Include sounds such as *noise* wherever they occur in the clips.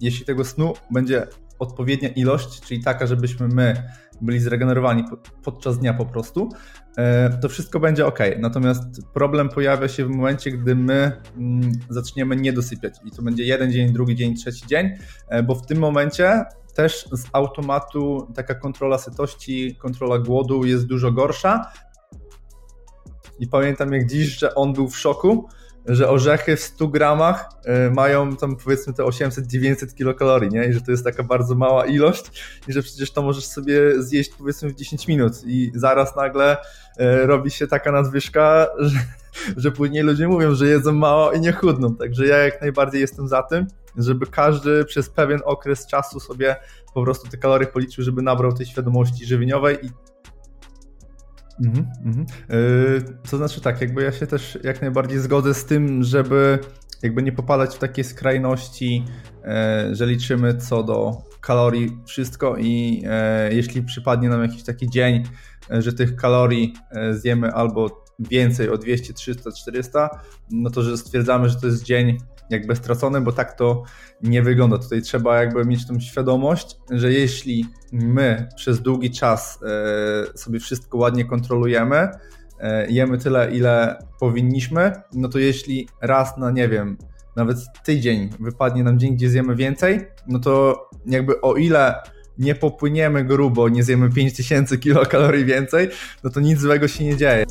jeśli tego snu będzie odpowiednia ilość, czyli taka, żebyśmy my byli zregenerowani podczas dnia po prostu, e, to wszystko będzie ok. Natomiast problem pojawia się w momencie, gdy my mm, zaczniemy nie dosypiać i to będzie jeden dzień, drugi dzień, trzeci dzień, e, bo w tym momencie też z automatu taka kontrola sytości, kontrola głodu jest dużo gorsza. I pamiętam jak dziś, że on był w szoku, że orzechy w 100 gramach e, mają tam powiedzmy te 800-900 kilokalorii, nie? I że to jest taka bardzo mała ilość i że przecież to możesz sobie zjeść powiedzmy w 10 minut i zaraz nagle e, robi się taka nadwyżka, *laughs* że, że później ludzie mówią, że jedzą mało i nie chudną. Także ja jak najbardziej jestem za tym, żeby każdy przez pewien okres czasu sobie po prostu te kalorie policzył, żeby nabrał tej świadomości żywieniowej i Mhm, mhm. Yy, to znaczy tak, jakby ja się też jak najbardziej zgodzę z tym, żeby jakby nie popadać w takie skrajności, e, że liczymy co do kalorii wszystko i e, jeśli przypadnie nam jakiś taki dzień, e, że tych kalorii zjemy albo więcej o 200, 300, 400, no to że stwierdzamy, że to jest dzień jakby stracony, bo tak to nie wygląda. Tutaj trzeba jakby mieć tą świadomość, że jeśli my przez długi czas e, sobie wszystko ładnie kontrolujemy, e, jemy tyle, ile powinniśmy, no to jeśli raz na, nie wiem, nawet tydzień wypadnie nam dzień, gdzie zjemy więcej, no to jakby o ile nie popłyniemy grubo, nie zjemy 5000 kilokalorii więcej, no to nic złego się nie dzieje.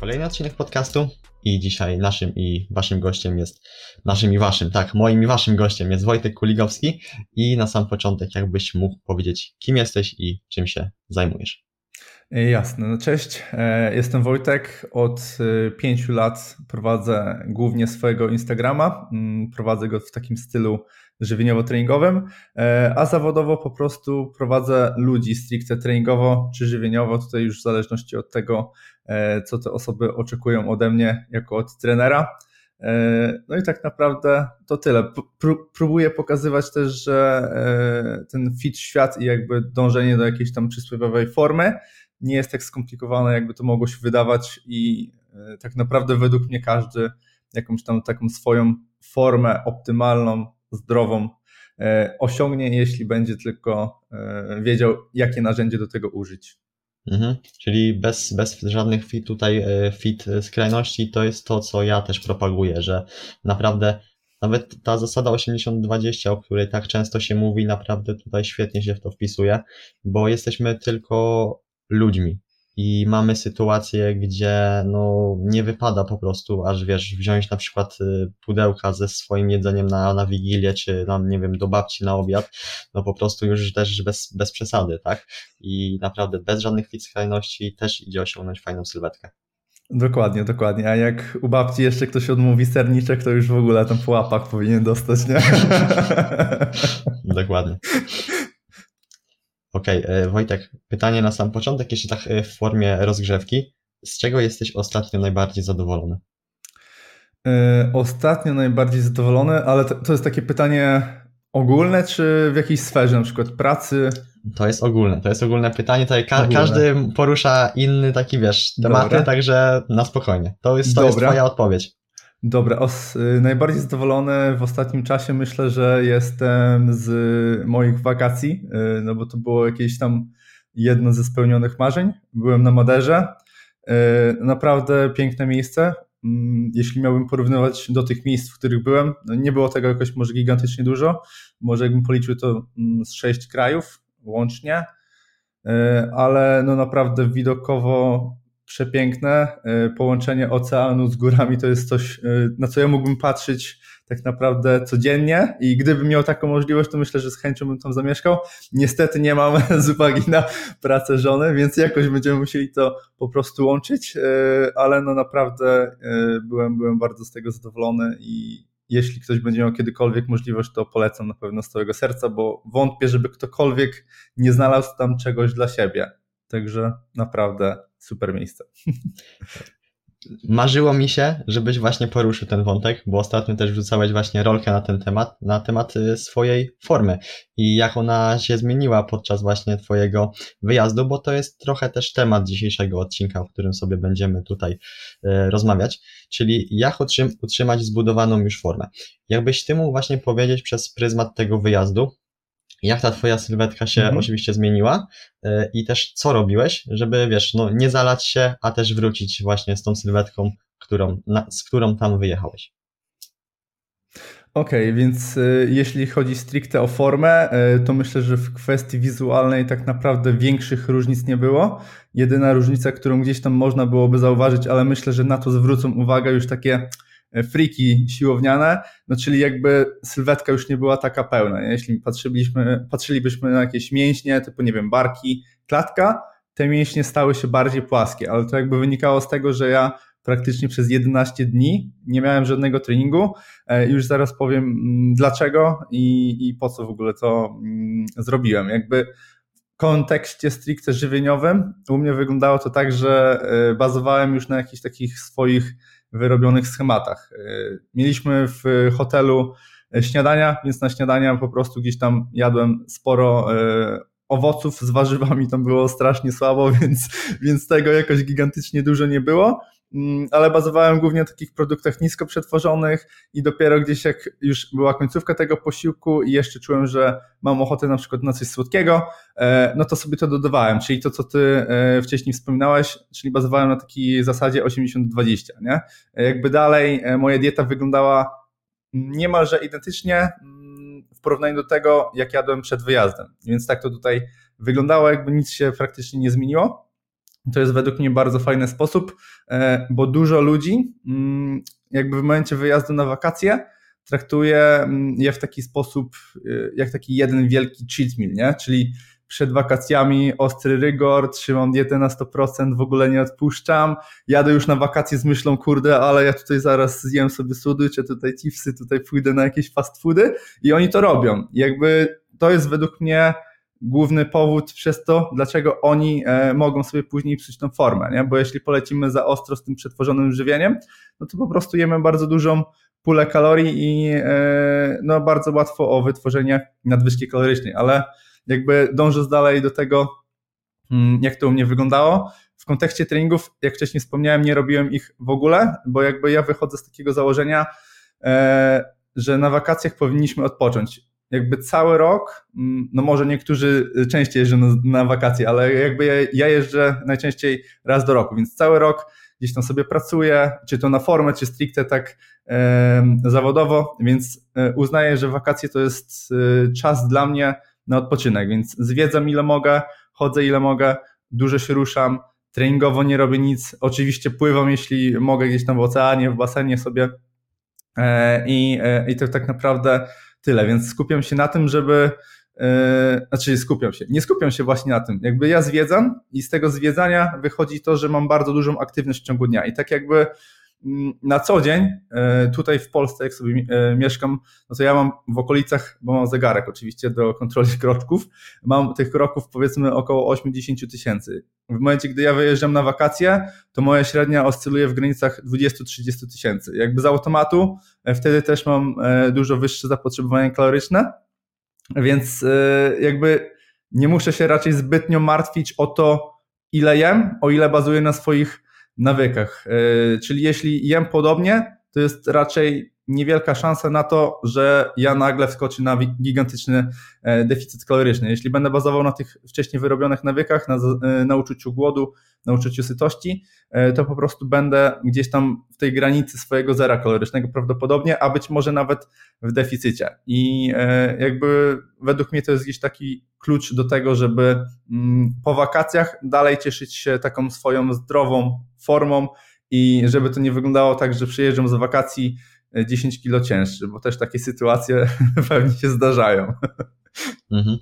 Kolejny odcinek podcastu. I dzisiaj naszym i waszym gościem jest, naszym i waszym, tak, moim i waszym gościem jest Wojtek Kuligowski. I na sam początek jakbyś mógł powiedzieć, kim jesteś i czym się zajmujesz. Jasne, no cześć, e, jestem Wojtek, od e, pięciu lat prowadzę głównie swojego Instagrama, mm, prowadzę go w takim stylu żywieniowo-treningowym, e, a zawodowo po prostu prowadzę ludzi stricte treningowo czy żywieniowo, tutaj już w zależności od tego, e, co te osoby oczekują ode mnie jako od trenera. E, no i tak naprawdę to tyle. Próbuję pokazywać też, że ten fit świat i jakby dążenie do jakiejś tam przysłowiowej formy nie jest tak skomplikowane, jakby to mogło się wydawać i tak naprawdę według mnie każdy jakąś tam taką swoją formę optymalną zdrową e, osiągnie, jeśli będzie tylko e, wiedział, jakie narzędzie do tego użyć. Mhm. Czyli bez, bez żadnych fit tutaj e, fit skrajności to jest to, co ja też propaguję, że naprawdę nawet ta zasada 80-20, o której tak często się mówi, naprawdę tutaj świetnie się w to wpisuje, bo jesteśmy tylko ludźmi i mamy sytuację, gdzie no, nie wypada po prostu, aż wiesz, wziąć na przykład y, pudełka ze swoim jedzeniem na, na wigilię, czy nam, nie wiem, do babci na obiad, no po prostu już też bez, bez przesady, tak? I naprawdę bez żadnych skrajności też idzie osiągnąć fajną sylwetkę. Dokładnie, dokładnie. A jak u babci jeszcze ktoś odmówi serniczek, to już w ogóle tam po łapach powinien dostać, nie? *laughs* dokładnie. *laughs* Okej, okay, e, Wojtek, pytanie na sam początek, jeszcze tak e, w formie rozgrzewki. Z czego jesteś ostatnio najbardziej zadowolony? Yy, ostatnio najbardziej zadowolony, ale to, to, jest takie pytanie ogólne, czy w jakiejś sferze, na przykład pracy? To jest ogólne, to jest ogólne pytanie. Tutaj ka ogólne. każdy porusza inny taki, wiesz, tematy, Dobra. także na spokojnie. To jest, to jest twoja odpowiedź. Dobra, os, y, najbardziej zadowolony w ostatnim czasie myślę, że jestem z moich wakacji, y, no bo to było jakieś tam jedno ze spełnionych marzeń. Byłem na Maderze, y, naprawdę piękne miejsce. Mm, jeśli miałbym porównywać do tych miejsc, w których byłem, no nie było tego jakoś może gigantycznie dużo, może jakbym policzył to mm, z sześć krajów łącznie, ale no naprawdę widokowo przepiękne. E, połączenie oceanu z górami to jest coś, e, na co ja mógłbym patrzeć tak naprawdę codziennie i gdybym miał taką możliwość, to myślę, że z chęcią bym tam zamieszkał. Niestety nie mam *laughs* z uwagi na pracę żony, więc jakoś będziemy musieli to po prostu łączyć, e, ale no naprawdę byłem, byłem bardzo z tego zadowolony i jeśli ktoś będzie miał kiedykolwiek możliwość, to polecam na pewno z całego serca, bo wątpię, żeby ktokolwiek nie znalazł tam czegoś dla siebie. Także naprawdę super miejsce. marzyło mi się, żebyś właśnie poruszył ten wątek, bo ostatnio też wrzucałeś właśnie rolkę na ten temat, na temat y, swojej formy i jak ona się zmieniła podczas właśnie twojego wyjazdu, bo to jest trochę też temat dzisiejszego odcinka, o którym sobie będziemy tutaj y, rozmawiać, czyli jak utrzymać zbudowaną już formę. Jakbyś ty mógł właśnie powiedzieć przez pryzmat tego wyjazdu, jak ta twoja sylwetka się mhm. oczywiście zmieniła yy, i też co robiłeś, żeby wiesz, no nie zalać się, a też wrócić właśnie z tą sylwetką, którą, na, z którą tam wyjechałeś. Okej, okay, więc y, jeśli chodzi stricte o formę, y, to myślę, że w kwestii wizualnej tak naprawdę większych różnic nie było. Jedyna różnica, którą gdzieś tam można byłoby zauważyć, ale myślę, że na to zwrócą uwagę już takie friki siłowniane, no czyli jakby sylwetka już nie była taka pełna. Jeśli patrzylibyśmy, patrzylibyśmy na jakieś mięśnie, typu nie wiem, barki, klatka, te mięśnie stały się bardziej płaskie, ale to jakby wynikało z tego, że ja praktycznie przez 11 dni nie miałem żadnego treningu. E, już zaraz powiem mm, dlaczego i, i po co w ogóle to mm, zrobiłem. Jakby kontekście stricte żywieniowym u mnie wyglądało to tak, że e, bazowałem już na jakichś takich swoich wyrobionych schematach. E, mieliśmy w hotelu e, śniadania, więc na śniadania po prostu gdzieś tam jadłem sporo e, owoców z warzywami, tam było strasznie słabo, *laughs* więc, więc tego jakoś gigantycznie dużo nie było. Mm, ale bazowałem głównie na takich produktach nisko przetworzonych i dopiero gdzieś jak już była końcówka tego posiłku i jeszcze czułem, że mam ochotę na przykład na coś słodkiego, e, no to sobie to dodawałem, czyli to, co ty e, wcześniej wspominałeś, czyli bazowałem na takiej zasadzie 80-20, nie? E, jakby dalej moja dieta wyglądała niemalże identycznie mm, w porównaniu do tego, jak jadłem przed wyjazdem. Więc tak to tutaj wyglądało, jakby nic się praktycznie nie zmieniło. To jest według mnie bardzo fajny sposób, e, bo dużo ludzi, mm, jakby w momencie wyjazdu na wakacje, traktuje mm, je w taki sposób, e, jak taki jeden wielki cheat meal, nie? Czyli przed wakacjami ostry rygor, trzymam dietę na 100%, w ogóle nie odpuszczam. Jadę już na wakacje z myślą, kurde, ale ja tutaj zaraz zjem sobie czy tutaj chipsy, tutaj pójdę na jakieś fast foody i oni to robią. Jakby to jest według mnie główny powód przez to, dlaczego oni e, mogą sobie później psuć tą formę, nie? bo jeśli polecimy za ostro z tym przetworzonym żywieniem, no to po prostu jemy bardzo dużą pulę kalorii i e, no bardzo łatwo o wytworzenie nadwyżki kalorycznej, ale jakby dążąc dalej do tego, mm, jak to u mnie wyglądało, w kontekście treningów, jak wcześniej wspomniałem, nie robiłem ich w ogóle, bo jakby ja wychodzę z takiego założenia, e, że na wakacjach powinniśmy odpocząć jakby cały rok, mm, no może niektórzy częściej jeżdżą na, na wakacje, ale jakby ja, ja, jeżdżę najczęściej raz do roku, więc cały rok gdzieś tam sobie pracuję, czy to na formę, czy stricte tak e, zawodowo, więc e, uznaję, że wakacje to jest e, czas dla mnie na odpoczynek, więc zwiedzam ile mogę, chodzę ile mogę, dużo się ruszam, treningowo nie robię nic, oczywiście pływam jeśli mogę gdzieś tam w oceanie, w basenie sobie e, i, e, i to tak naprawdę tyle, więc skupiam się na tym, żeby Yy, znaczy skupiam się, nie skupiam się właśnie na tym. Jakby ja zwiedzam i z tego zwiedzania wychodzi to, że mam bardzo dużą aktywność w ciągu dnia i tak jakby na co dzień yy, tutaj w Polsce, jak sobie yy, mieszkam, no to ja mam w okolicach, bo mam zegarek oczywiście do kontroli *laughs* kroczków, mam tych kroków powiedzmy około 8-10 tysięcy. W momencie, gdy ja wyjeżdżam na wakacje, to moja średnia oscyluje w granicach 20-30 tysięcy. Jakby z automatu e, wtedy też mam e, dużo wyższe zapotrzebowanie kaloryczne, więc e, jakby nie muszę się raczej zbytnio martwić o to, ile jem, o ile bazuję na swoich nawykach. Czyli jeśli jem podobnie, to jest raczej niewielka szansa na to, że ja nagle wskoczę na gigantyczny e, deficyt kaloryczny. Jeśli będę bazował na tych wcześniej wyrobionych nawykach, na, e, na uczuciu głodu, na uczuciu sytości, e, to po prostu będę gdzieś tam w tej granicy swojego zera kalorycznego prawdopodobnie, a być może nawet w deficycie. I jakby według mnie to jest gdzieś taki klucz do tego, żeby mm, po wakacjach dalej cieszyć się taką swoją zdrową formą i żeby to nie wyglądało tak, że przyjeżdżam z wakacji 10 kilo cięższy, bo też takie sytuacje *laughs* pewnie się zdarzają. Mhm.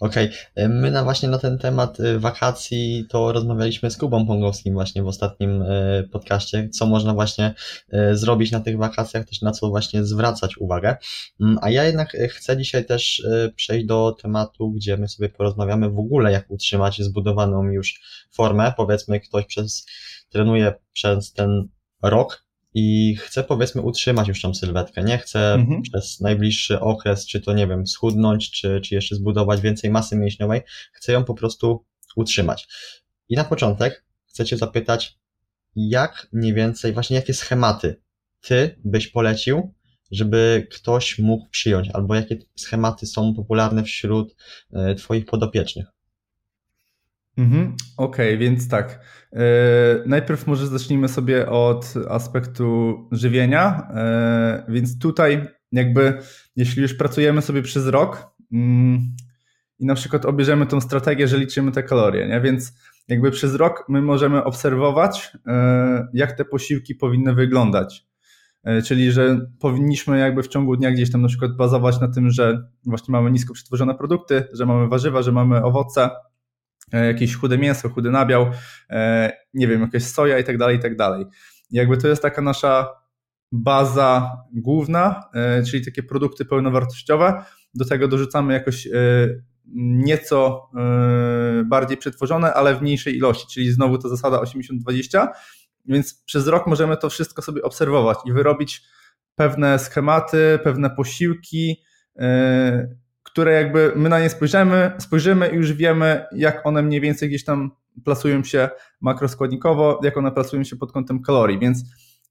Okej, okay. my na właśnie na ten temat y, wakacji to rozmawialiśmy z Kubą Pongowskim właśnie w ostatnim y, podcaście, co można właśnie y, zrobić na tych wakacjach, też na co właśnie zwracać uwagę. Mm, a ja jednak chcę dzisiaj też przejść do tematu, gdzie my sobie porozmawiamy w ogóle, jak utrzymać zbudowaną już formę. Powiedzmy, ktoś przez, trenuje przez ten rok, i chcę powiedzmy utrzymać już tą sylwetkę. Nie chcę mhm. przez najbliższy okres, czy to nie wiem, schudnąć, czy, czy jeszcze zbudować więcej masy mięśniowej. Chcę ją po prostu utrzymać. I na początek chcę Cię zapytać, jak mniej więcej, właśnie jakie schematy Ty byś polecił, żeby ktoś mógł przyjąć, albo jakie schematy są popularne wśród e, Twoich podopiecznych? Mhm. Okej, okay, więc tak. Yy, najpierw może zacznijmy sobie od aspektu żywienia. Yy, więc tutaj, jakby, jeśli już pracujemy sobie przez rok yy, i na przykład obierzemy tą strategię, że liczymy te kalorie, nie? więc jakby przez rok my możemy obserwować, jak te posiłki powinny wyglądać. Czyli, że powinniśmy jakby w ciągu dnia gdzieś tam na przykład bazować na tym, że właśnie mamy nisko przetworzone produkty, że mamy warzywa, że mamy owoce, E, jakieś chude mięso, chudy nabiał, e, nie wiem, jakaś soja i tak dalej, i tak dalej. Jakby to jest taka nasza baza główna, e, czyli takie produkty pełnowartościowe. Do tego dorzucamy jakoś nieco bardziej przetworzone, ale w mniejszej ilości, czyli znowu to zasada 80-20, więc przez rok możemy to wszystko sobie obserwować i wyrobić pewne schematy, pewne posiłki, które jakby my na nie spojrzymy, spojrzymy i już wiemy, jak one mniej więcej gdzieś tam plasują się makroskładnikowo, jak one plasują się pod kątem kalorii, więc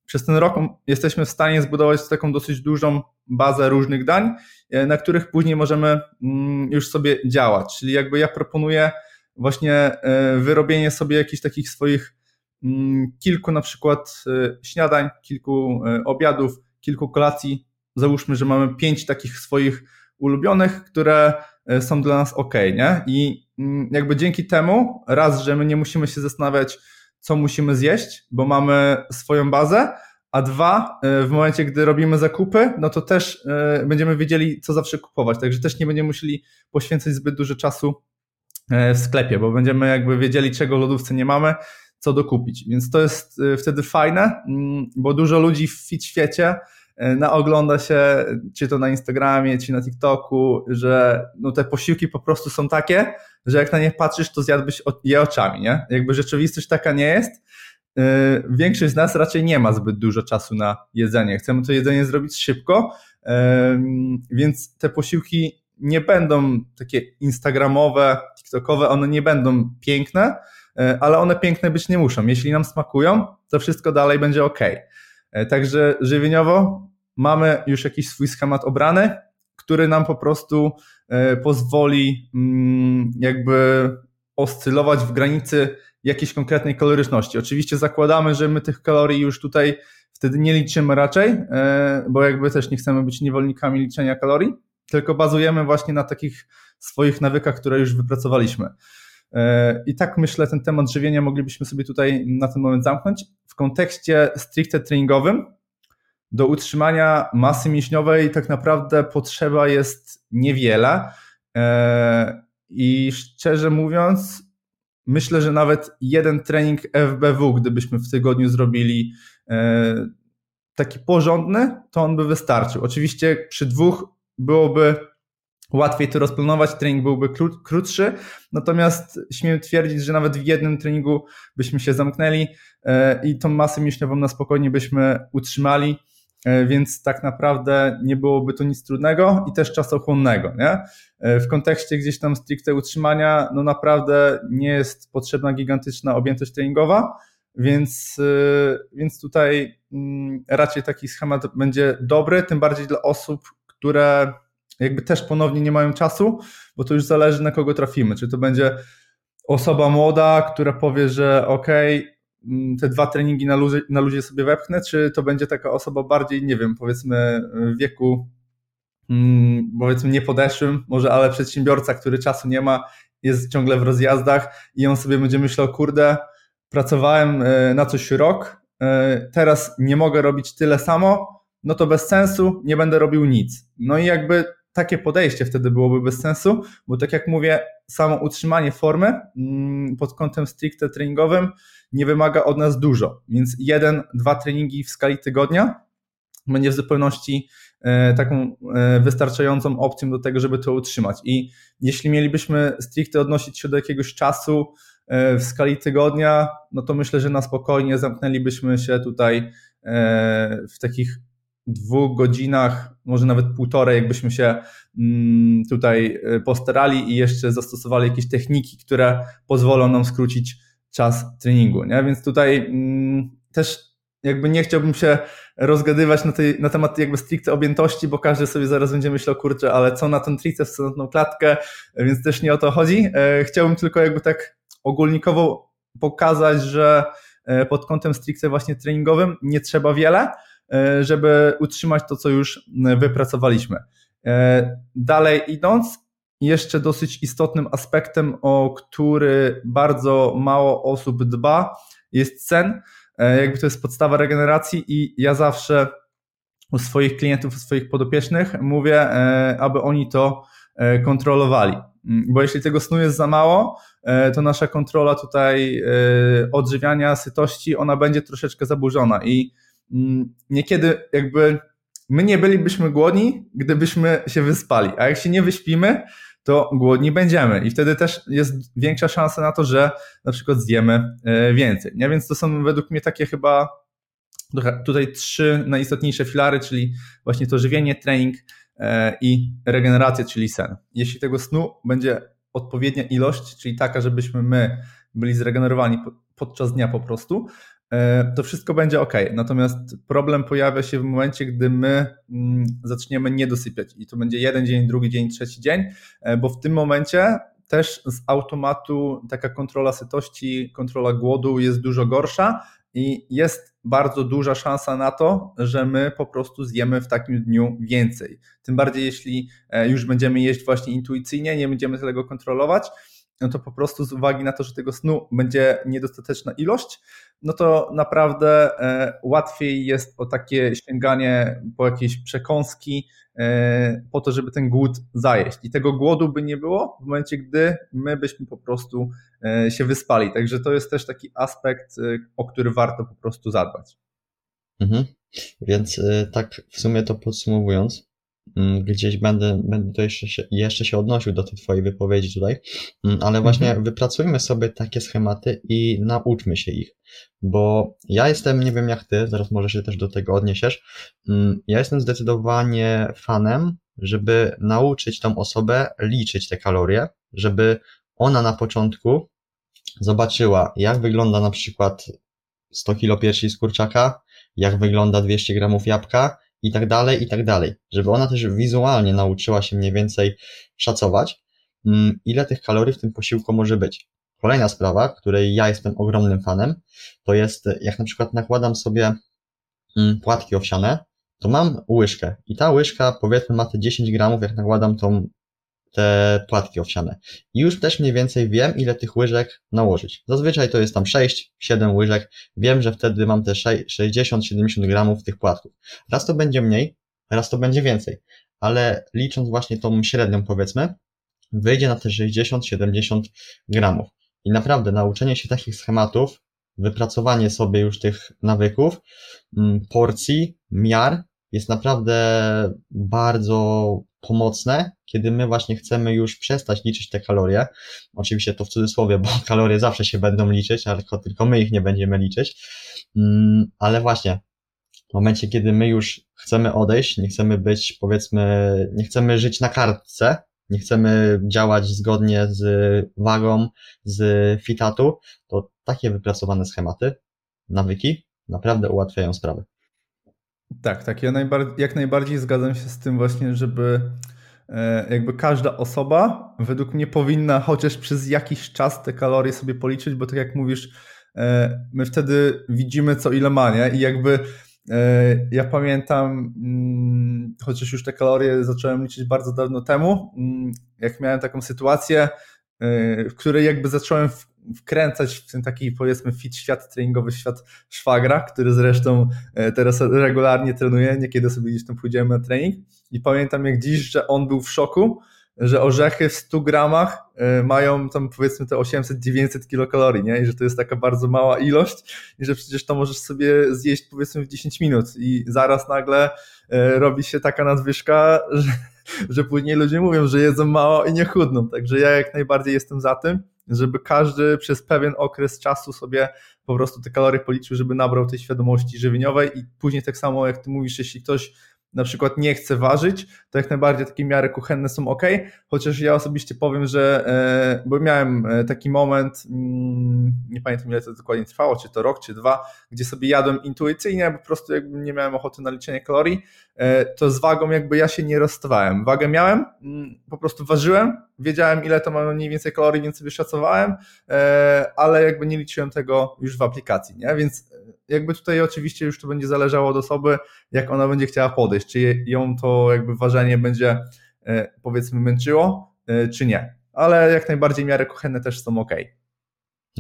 przez ten rok jesteśmy w stanie zbudować taką dosyć dużą bazę różnych dań, e, na których później możemy mm, już sobie działać. Czyli jakby ja proponuję właśnie e, wyrobienie sobie jakichś takich swoich mm, kilku na przykład e, śniadań, kilku obiadów, kilku kolacji. Załóżmy, że mamy pięć takich swoich ulubionych, które e, są dla nas ok, nie? I mm, jakby dzięki temu, raz, że my nie musimy się zastanawiać, co musimy zjeść, bo mamy swoją bazę, a dwa, e, w momencie, gdy robimy zakupy, no to też e, będziemy wiedzieli, co zawsze kupować, także też nie będziemy musieli poświęcać zbyt dużo czasu w sklepie, bo będziemy jakby wiedzieli, czego lodówce nie mamy, co dokupić. Więc to jest wtedy fajne, mm, bo dużo ludzi w fit świecie E, naogląda się, czy to na Instagramie, czy na TikToku, że no te posiłki po prostu są takie, że jak na nie patrzysz, to zjadłbyś je oczami, nie? Jakby rzeczywistość taka nie jest. E, większość z nas raczej nie ma zbyt dużo czasu na jedzenie. Chcemy to jedzenie zrobić szybko, e, więc te posiłki nie będą takie instagramowe, tiktokowe, one nie będą piękne, ale one piękne być nie muszą. Jeśli nam smakują, to wszystko dalej będzie ok. E, także żywieniowo mamy już jakiś swój schemat obrany, który nam po prostu e, pozwoli mm, jakby oscylować w granicy jakiejś konkretnej kaloryczności. Oczywiście zakładamy, że my tych kalorii już tutaj wtedy nie liczymy raczej, e, bo jakby też nie chcemy być niewolnikami liczenia kalorii, tylko bazujemy właśnie na takich swoich nawykach, które już wypracowaliśmy. I tak myślę, ten temat żywienia moglibyśmy sobie tutaj na ten moment zamknąć. W kontekście stricte treningowym, do utrzymania masy mięśniowej tak naprawdę potrzeba jest niewiele. E, I szczerze mówiąc, myślę, że nawet jeden trening FBW, gdybyśmy w tygodniu zrobili e, taki porządny, to on by wystarczył. Oczywiście przy dwóch byłoby łatwiej to rozplanować, trening byłby krótszy, natomiast śmiem twierdzić, że nawet w jednym treningu byśmy się zamknęli e, i tą masę mięśniową na spokojnie byśmy utrzymali, e, więc tak naprawdę nie byłoby to nic trudnego i też czasochłonnego. Nie? E, w kontekście gdzieś tam stricte utrzymania, no naprawdę nie jest potrzebna gigantyczna objętość treningowa, więc, więc tutaj mm, raczej taki schemat będzie dobry, tym bardziej dla osób, które jakby też ponownie nie mają czasu, bo to już zależy na kogo trafimy. Czy to będzie osoba młoda, która powie, że okej, okay, mm, te dwa treningi na luzie, na luzie sobie wepchnę, czy to będzie taka osoba bardziej, nie wiem, powiedzmy w wieku mm, powiedzmy niepodeszłym, może ale przedsiębiorca, który czasu nie ma, jest ciągle w rozjazdach i on sobie będzie myślał, kurde, pracowałem e, na coś rok, e, teraz nie mogę robić tyle samo, no to bez sensu, nie będę robił nic. No i jakby takie podejście wtedy byłoby bez sensu, bo tak jak mówię, samo utrzymanie formy mm, pod kątem stricte treningowym nie wymaga od nas dużo, więc jeden, dwa treningi w skali tygodnia będzie w zupełności e, taką e, wystarczającą opcją do tego, żeby to utrzymać. I jeśli mielibyśmy stricte odnosić się do jakiegoś czasu e, w skali tygodnia, no to myślę, że na spokojnie zamknęlibyśmy się tutaj w takich dwóch godzinach, może nawet półtorej, jakbyśmy się mm, tutaj postarali i jeszcze zastosowali jakieś techniki, które pozwolą nam skrócić czas treningu. Nie? Więc tutaj mm, też jakby nie chciałbym się rozgadywać na, tej, na temat jakby stricte objętości, bo każdy sobie zaraz będzie myślał, kurczę, ale co na ten triceps, co na tą klatkę, więc też nie o to chodzi. E, chciałbym tylko jakby tak ogólnikowo pokazać, że e, pod kątem stricte właśnie treningowym nie trzeba wiele, żeby utrzymać to, co już wypracowaliśmy. Dalej idąc, jeszcze dosyć istotnym aspektem, o który bardzo mało osób dba, jest sen. E, jakby to jest podstawa regeneracji i ja zawsze u swoich klientów, u swoich podopiecznych mówię, e, aby oni to e, kontrolowali. Mm, bo jeśli tego snu jest za mało, to nasza kontrola tutaj odżywiania, sytości, ona będzie troszeczkę zaburzona i niekiedy jakby my nie bylibyśmy głodni, gdybyśmy się wyspali, a jak się nie wyśpimy, to głodni będziemy i wtedy też jest większa szansa na to, że na przykład zjemy e, więcej. Nie? Więc to są według mnie takie chyba tutaj trzy najistotniejsze filary, czyli właśnie to żywienie, trening e, i regeneracja, czyli sen. Jeśli tego snu będzie odpowiednia ilość, czyli taka, żebyśmy my byli zregenerowani podczas dnia po prostu, to wszystko będzie ok. Natomiast problem pojawia się w momencie, gdy my mm, zaczniemy nie dosypiać i to będzie jeden dzień, drugi dzień, trzeci dzień, e, bo w tym momencie też z automatu taka kontrola sytości, kontrola głodu jest dużo gorsza i jest bardzo duża szansa na to, że my po prostu zjemy w takim dniu więcej. Tym bardziej, jeśli e, już będziemy jeść właśnie intuicyjnie, nie będziemy tego kontrolować, no to po prostu z uwagi na to, że tego snu będzie niedostateczna ilość, no to naprawdę e, łatwiej jest o takie sięganie po jakieś przekąski, e, po to, żeby ten głód zajeść. I tego głodu by nie było w momencie, gdy my byśmy po prostu e, się wyspali. Także to jest też taki aspekt, o który warto po prostu zadbać. Mhm. Więc tak w sumie to podsumowując, gdzieś będę, będę to jeszcze się, jeszcze się odnosił do tej twojej wypowiedzi tutaj, mm, ale właśnie mhm. wypracujmy sobie takie schematy i nauczmy się ich, bo ja jestem, nie wiem jak ty, zaraz może się też do tego odniesiesz, mm, ja jestem zdecydowanie fanem, żeby nauczyć tą osobę liczyć te kalorie, żeby ona na początku zobaczyła, jak wygląda na przykład 100 kilo piersi z kurczaka, jak wygląda 200 gramów jabłka, i tak dalej, i tak dalej. Żeby ona też wizualnie nauczyła się mniej więcej szacować, mm, ile tych kalorii w tym posiłku może być. Kolejna sprawa, której ja jestem ogromnym fanem, to jest jak na przykład nakładam sobie mm, płatki owsiane, to mam łyżkę i ta łyżka powiedzmy ma te 10 gramów, jak nakładam tą te płatki owsiane. I już też mniej więcej wiem, ile tych łyżek nałożyć. Zazwyczaj to jest tam 6-7 łyżek. Wiem, że wtedy mam te 60-70 gramów tych płatków. Raz to będzie mniej, raz to będzie więcej. Ale licząc właśnie tą średnią powiedzmy, wyjdzie na te 60-70 gramów. I naprawdę nauczenie się takich schematów, wypracowanie sobie już tych nawyków, mm, porcji, miar jest naprawdę bardzo pomocne, kiedy my właśnie chcemy już przestać liczyć te kalorie. Oczywiście to w cudzysłowie, bo *laughs* kalorie zawsze się będą liczyć, ale tylko, my ich nie będziemy liczyć. Mm, ale właśnie, w momencie, kiedy my już chcemy odejść, nie chcemy być, powiedzmy, nie chcemy żyć na kartce, nie chcemy działać zgodnie z wagą, z fitatu, to takie wypracowane schematy, nawyki naprawdę ułatwiają sprawę. Tak, tak. Ja najbardziej, jak najbardziej zgadzam się z tym właśnie, żeby e, jakby każda osoba według mnie powinna chociaż przez jakiś czas te kalorie sobie policzyć, bo tak jak mówisz, e, my wtedy widzimy co ile ma, nie? I jakby e, ja pamiętam, mm, chociaż już te kalorie zacząłem liczyć bardzo dawno temu, mm, jak miałem taką sytuację, w której jakby zacząłem wkręcać w ten taki powiedzmy fit świat treningowy, świat szwagra, który zresztą e, teraz regularnie trenuje, niekiedy sobie gdzieś tam pójdziemy na trening i pamiętam jak dziś, że on był w szoku, że orzechy w 100 gramach e, mają tam powiedzmy te 800-900 kilokalorii, nie? I że to jest taka bardzo mała ilość i że przecież to możesz sobie zjeść powiedzmy w 10 minut i zaraz nagle e, robi się taka nadwyżka, że, że później ludzie mówią, że jedzą mało i nie chudną. Także ja jak najbardziej jestem za tym, żeby każdy przez pewien okres czasu sobie po prostu te kalorie policzył, żeby nabrał tej świadomości żywieniowej i później tak samo jak ty mówisz, jeśli ktoś na przykład nie chce ważyć, to jak najbardziej takie miary kuchenne są ok, chociaż ja osobiście powiem, że, e, bo miałem e, taki moment, mm, nie pamiętam ile to dokładnie trwało, czy to rok, czy dwa, gdzie sobie jadłem intuicyjnie, po prostu jakby nie miałem ochoty na liczenie kalorii, to z wagą jakby ja się nie rozstawałem. Wagę miałem, mm, po prostu ważyłem, wiedziałem ile to ma mniej więcej kalorii, więc sobie szacowałem, ale jakby nie liczyłem tego już w aplikacji, nie? Więc jakby tutaj oczywiście już to będzie zależało od osoby, jak ona będzie chciała podejść, czy ją to jakby ważenie będzie e, powiedzmy męczyło, e, czy nie. Ale jak najbardziej miary kuchenne też są ok. Okej,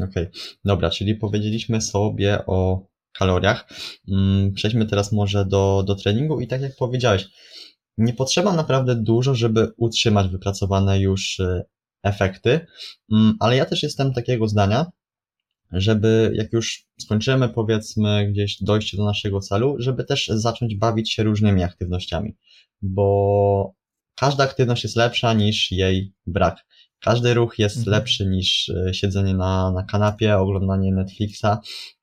okay. dobra, czyli powiedzieliśmy sobie o kaloriach. Mm, przejdźmy teraz może do, do treningu i tak jak powiedziałeś, nie potrzeba naprawdę dużo, żeby utrzymać wypracowane już e, efekty, mm, ale ja też jestem takiego zdania, żeby jak już skończymy powiedzmy gdzieś dojście do naszego celu, żeby też zacząć bawić się różnymi aktywnościami, bo każda aktywność jest lepsza niż jej brak. Każdy ruch jest mhm. lepszy niż e, siedzenie na, na kanapie, oglądanie Netflixa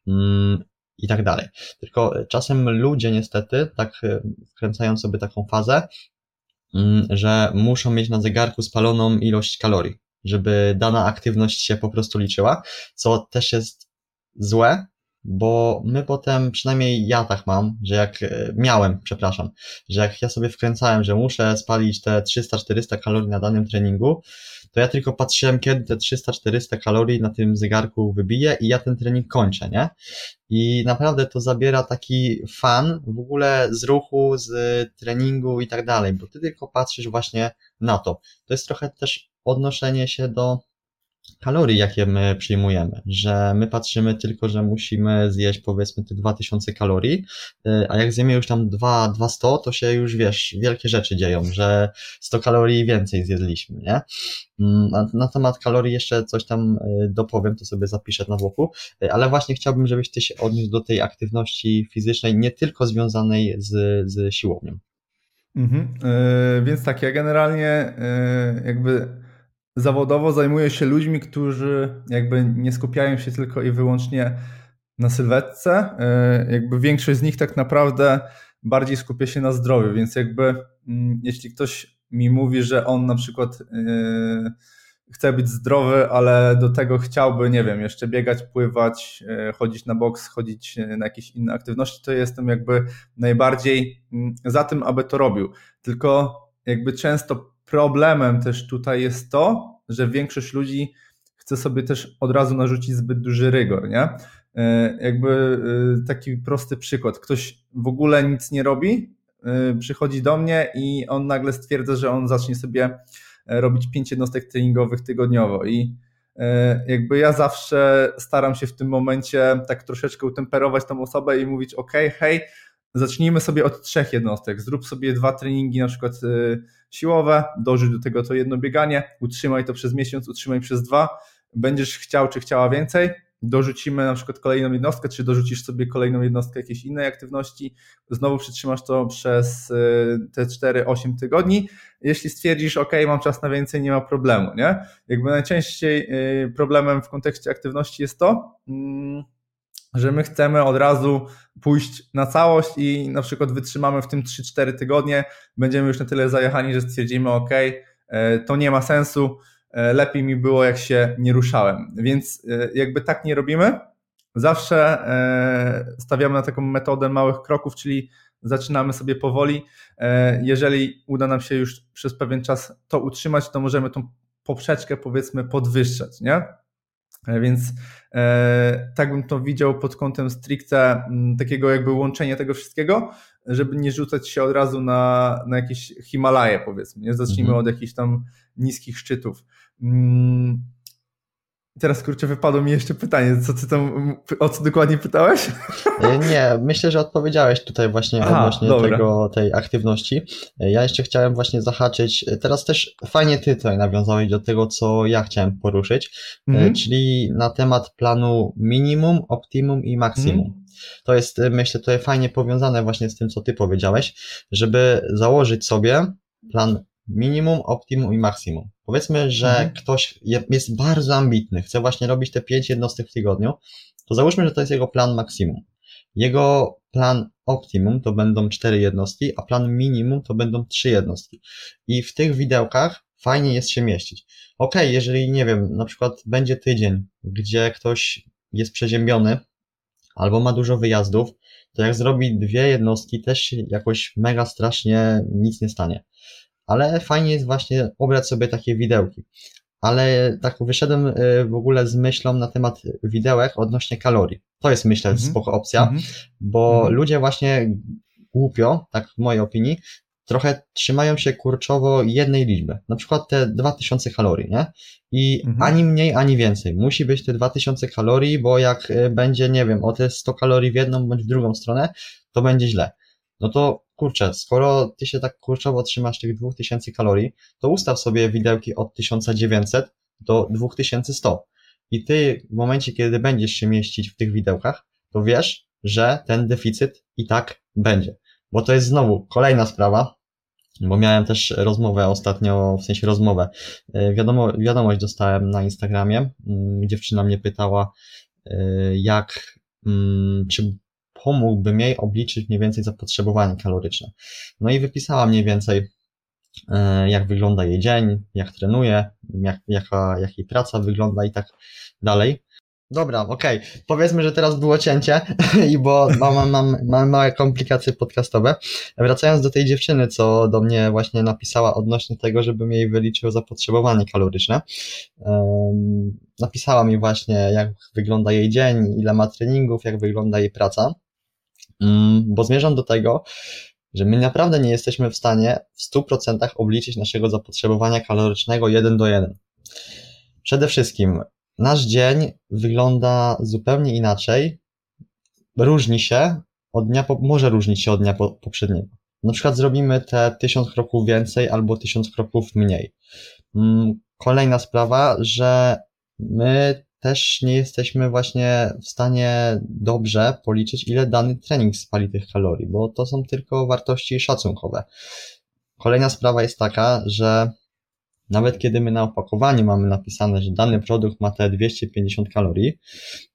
mm, i tak dalej. Tylko czasem ludzie niestety, tak e, wkręcają sobie taką fazę, mm, że muszą mieć na zegarku spaloną ilość kalorii żeby dana aktywność się po prostu liczyła, co też jest złe, bo my potem, przynajmniej ja tak mam, że jak e, miałem, przepraszam, że jak ja sobie wkręcałem, że muszę spalić te 300-400 kalorii na danym treningu, to ja tylko patrzyłem, kiedy te 300-400 kalorii na tym zegarku wybiję i ja ten trening kończę, nie? I naprawdę to zabiera taki fan w ogóle z ruchu, z treningu i tak dalej, bo ty tylko patrzysz właśnie na to. To jest trochę też odnoszenie się do kalorii, jakie my przyjmujemy, że my patrzymy tylko, że musimy zjeść powiedzmy te 2000 kalorii, y, a jak zjemy już tam 2, 200, to się już wiesz, wielkie rzeczy dzieją, że 100 kalorii więcej zjedliśmy, nie? Mm, na temat kalorii jeszcze coś tam y, dopowiem, to sobie zapiszę na boku, y, ale właśnie chciałbym, żebyś ty się odniósł do tej aktywności fizycznej, nie tylko związanej z, z siłownią. Mhm, yy, więc tak, ja generalnie yy, jakby zawodowo zajmuję się ludźmi, którzy jakby nie skupiają się tylko i wyłącznie na sylwetce. E, jakby większość z nich tak naprawdę bardziej skupia się na zdrowiu, więc jakby mm, jeśli ktoś mi mówi, że on na przykład e, chce być zdrowy, ale do tego chciałby, nie wiem, jeszcze biegać, pływać, e, chodzić na boks, chodzić na jakieś inne aktywności, to jestem jakby najbardziej mm, za tym, aby to robił. Tylko jakby często problemem też tutaj jest to, że większość ludzi chce sobie też od razu narzucić zbyt duży rygor, nie? E, jakby e, taki prosty przykład. Ktoś w ogóle nic nie robi, e, przychodzi do mnie i on nagle stwierdza, że on zacznie sobie robić pięć jednostek treningowych tygodniowo i jakby ja zawsze staram się w tym momencie tak troszeczkę utemperować tą osobę i mówić ok, hej, zacznijmy sobie od trzech jednostek. Zrób sobie dwa treningi, na przykład y, siłowe, dorzuć do tego to jedno bieganie, utrzymaj to przez miesiąc, utrzymaj przez dwa. Będziesz chciał czy chciała więcej, dorzucimy na przykład kolejną jednostkę, czy dorzucisz sobie kolejną jednostkę jakiejś innej aktywności, znowu przytrzymasz to przez y, te 4-8 tygodni. Jeśli stwierdzisz, OK, mam czas na więcej, nie ma problemu, nie? Jakby najczęściej y, problemem w kontekście aktywności jest to, mm, że my chcemy od razu pójść na całość i na przykład wytrzymamy w tym 3-4 tygodnie, będziemy już na tyle zajechani, że stwierdzimy, ok, e, to nie ma sensu, e, lepiej mi było, jak się nie ruszałem. Więc e, jakby tak nie robimy. Zawsze stawiamy na taką metodę małych kroków, czyli zaczynamy sobie powoli. Jeżeli uda nam się już przez pewien czas to utrzymać, to możemy tą poprzeczkę powiedzmy podwyższać, nie? E, więc e, tak bym to widział pod kątem stricte m, mm, takiego jakby łączenia tego wszystkiego, żeby nie rzucać się od razu na, na jakieś Himalaje, powiedzmy. Nie zacznijmy mhm. od jakichś tam niskich szczytów. Mm, Teraz kurczę, wypadło mi jeszcze pytanie, co ty tam, o co dokładnie pytałeś? E, nie, myślę, że odpowiedziałeś tutaj właśnie Aha, odnośnie tego, tej aktywności. E, ja jeszcze chciałem właśnie zahaczyć, e, teraz też fajnie ty tutaj nawiązałeś do tego, co ja chciałem poruszyć, mhm. czyli na temat planu minimum, optimum i maksimum. Mhm. To jest, myślę, tutaj fajnie powiązane właśnie z tym, co ty powiedziałeś, żeby założyć sobie plan minimum, optimum i maksimum. Powiedzmy, że mhm. ktoś jest bardzo ambitny, chce właśnie robić te pięć jednostek w tygodniu, to załóżmy, że to jest jego plan maksimum. Jego plan optimum to będą cztery jednostki, a plan minimum to będą trzy jednostki. I w tych widełkach fajnie jest się mieścić. Ok, jeżeli nie wiem, na przykład będzie tydzień, gdzie ktoś jest przeziębiony albo ma dużo wyjazdów, to jak zrobi dwie jednostki, też jakoś mega strasznie nic nie stanie ale fajnie jest właśnie obrać sobie takie widełki. Ale tak wyszedłem y, w ogóle z myślą na temat widełek odnośnie kalorii. To jest myślę mhm. spoko opcja, mhm. bo mhm. ludzie właśnie głupio, tak w mojej opinii, trochę trzymają się kurczowo jednej liczby. Na przykład te 2000 kalorii, nie? I mhm. ani mniej, ani więcej. Musi być te 2000 kalorii, bo jak y, będzie, nie wiem, o te 100 kalorii w jedną bądź w drugą stronę, to będzie źle. No to kurczę, skoro ty się tak kurczowo trzymasz tych 2000 kalorii, to ustaw sobie widełki od 1900 do 2100. I ty w momencie, kiedy będziesz się mieścić w tych widełkach, to wiesz, że ten deficyt i tak będzie. Bo to jest znowu kolejna sprawa, bo miałem też rozmowę ostatnio, w sensie rozmowę, e, wiadomo, wiadomość dostałem na Instagramie, mm, dziewczyna mnie pytała, e, jak, mm, czy pomógłbym jej obliczyć mniej więcej zapotrzebowanie kaloryczne. No i wypisała mniej więcej, e, jak wygląda jej dzień, jak trenuje, jak, jaka, jak jej praca wygląda i tak dalej. Dobra, okej. Okay. Powiedzmy, że teraz było cięcie, *laughs* i bo mam, mam, mam małe komplikacje podcastowe. Wracając do tej dziewczyny, co do mnie właśnie napisała odnośnie tego, żebym jej wyliczył zapotrzebowanie kaloryczne. Um, napisała mi właśnie, jak wygląda jej dzień, ile ma treningów, jak wygląda jej praca. Mm, bo zmierzam do tego, że my naprawdę nie jesteśmy w stanie w 100% obliczyć naszego zapotrzebowania kalorycznego 1 do 1. Przede wszystkim nasz dzień wygląda zupełnie inaczej, różni się od dnia, po, może różnić się od dnia po, poprzedniego. Na przykład zrobimy te 1000 kroków więcej albo 1000 kroków mniej. Mm, kolejna sprawa, że my też nie jesteśmy właśnie w stanie dobrze policzyć, ile dany trening spali tych kalorii, bo to są tylko wartości szacunkowe. Kolejna sprawa jest taka, że nawet kiedy my na opakowaniu mamy napisane, że dany produkt ma te 250 kalorii,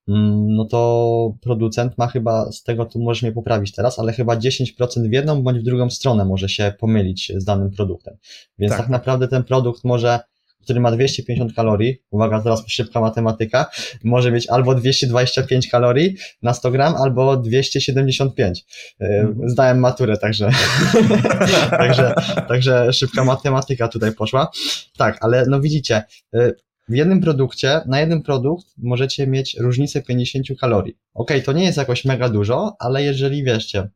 mm, no to producent ma chyba, z tego tu możesz mnie poprawić teraz, ale chyba 10% w jedną bądź w drugą stronę może się pomylić z danym produktem. Więc tak, tak naprawdę ten produkt może który ma 250 kalorii, uwaga, teraz szybka matematyka, może mieć albo 225 kalorii na 100 gram, albo 275. E. Zdałem maturę, także, *laughs* także, także szybka matematyka tutaj poszła. Tak, ale no widzicie, e, w jednym produkcie, na jeden produkt możecie mieć różnicę 50 kalorii. Ok, to nie jest jakoś mega dużo, ale jeżeli wieszcie,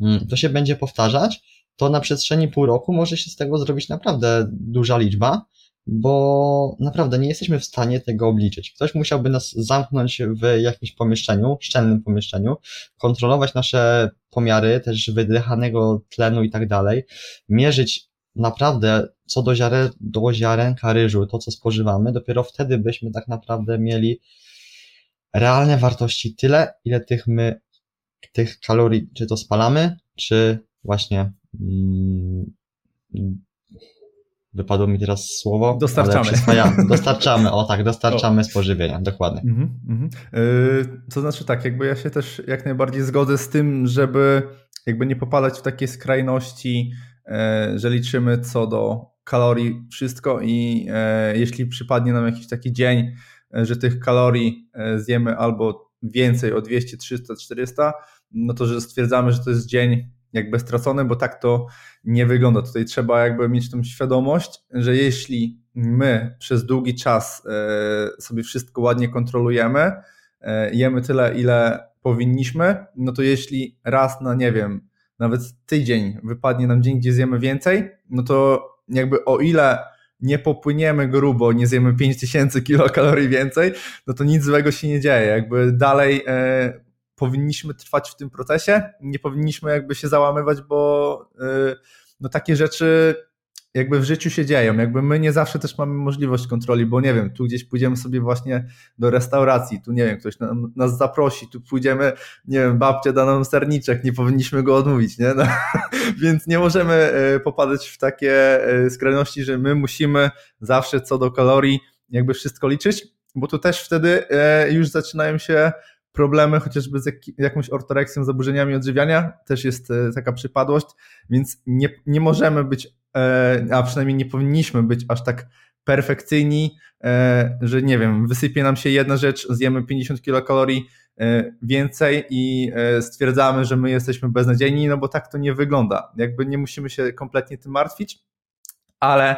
mm, to się będzie powtarzać, to na przestrzeni pół roku może się z tego zrobić naprawdę duża liczba bo naprawdę nie jesteśmy w stanie tego obliczyć. Ktoś musiałby nas zamknąć w jakimś pomieszczeniu, szczelnym pomieszczeniu, kontrolować nasze pomiary, też wydychanego tlenu i tak dalej, mierzyć naprawdę co do, ziare, do ziarenka ryżu, to co spożywamy, dopiero wtedy byśmy tak naprawdę mieli realne wartości tyle, ile tych my, tych kalorii, czy to spalamy, czy właśnie mm, wypadło mi teraz słowo. Dostarczamy. *laughs* Dostarczamy, o tak, dostarczamy o. spożywienia, dokładnie. Yy, to znaczy tak, jakby ja się też jak najbardziej zgodzę z tym, żeby jakby nie popadać w takie skrajności, yy, że liczymy co do kalorii wszystko i yy, jeśli przypadnie nam jakiś taki dzień, yy, że tych kalorii zjemy albo więcej o 200, 300, 400, no to że stwierdzamy, że to jest dzień jakby stracony, bo tak to nie wygląda. Tutaj trzeba jakby mieć tą świadomość, że jeśli my przez długi czas e, sobie wszystko ładnie kontrolujemy, e, jemy tyle, ile powinniśmy, no to jeśli raz na, nie wiem, nawet tydzień wypadnie nam dzień, gdzie zjemy więcej, no to jakby o ile nie popłyniemy grubo, nie zjemy 5000 kilokalorii więcej, no to nic złego się nie dzieje. Jakby dalej e, powinniśmy trwać w tym procesie, nie powinniśmy jakby się załamywać, bo e, no takie rzeczy jakby w życiu się dzieją. Jakby my nie zawsze też mamy możliwość kontroli, bo nie wiem, tu gdzieś pójdziemy sobie właśnie do restauracji, tu nie wiem, ktoś nam, nas zaprosi, tu pójdziemy, nie wiem, babcia da nam serniczek, nie powinniśmy go odmówić, nie? No, *laughs* więc nie możemy e, popadać w takie e, skrajności, że my musimy zawsze co do kalorii jakby wszystko liczyć, bo tu też wtedy już zaczynają się problemy chociażby z jakąś ortoreksją, zaburzeniami odżywiania, też jest taka przypadłość, więc nie, nie możemy być E, a przynajmniej nie powinniśmy być aż tak perfekcyjni, e, że nie wiem, wysypie nam się jedna rzecz, zjemy 50 kilokalorii e, więcej i stwierdzamy, że my jesteśmy beznadziejni, no bo tak to nie wygląda. Jakby nie musimy się kompletnie tym martwić, ale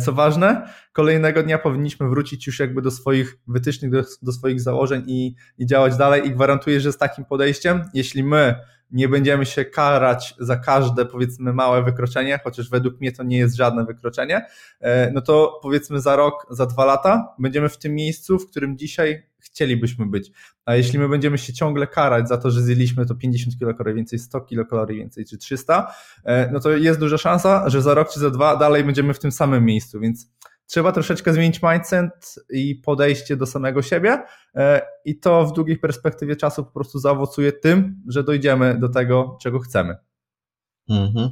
co ważne, kolejnego dnia powinniśmy wrócić już jakby do swoich wytycznych, do, do swoich założeń i, i działać dalej. I gwarantuję, że z takim podejściem, jeśli my nie będziemy się karać za każde powiedzmy małe wykroczenie, chociaż według mnie to nie jest żadne wykroczenie, e, no to powiedzmy za rok, za dwa lata będziemy w tym miejscu, w którym dzisiaj chcielibyśmy być. A jeśli my będziemy się ciągle karać za to, że zjedliśmy to 50 kilokalorii więcej, 100 kilokalorii więcej czy 300, e, no to jest duża szansa, że za rok czy za dwa dalej będziemy w tym samym miejscu, więc trzeba troszeczkę zmienić mindset i podejście do samego siebie e, i to w długiej perspektywie czasu po prostu zaowocuje tym, że dojdziemy do tego, czego chcemy. Mhm.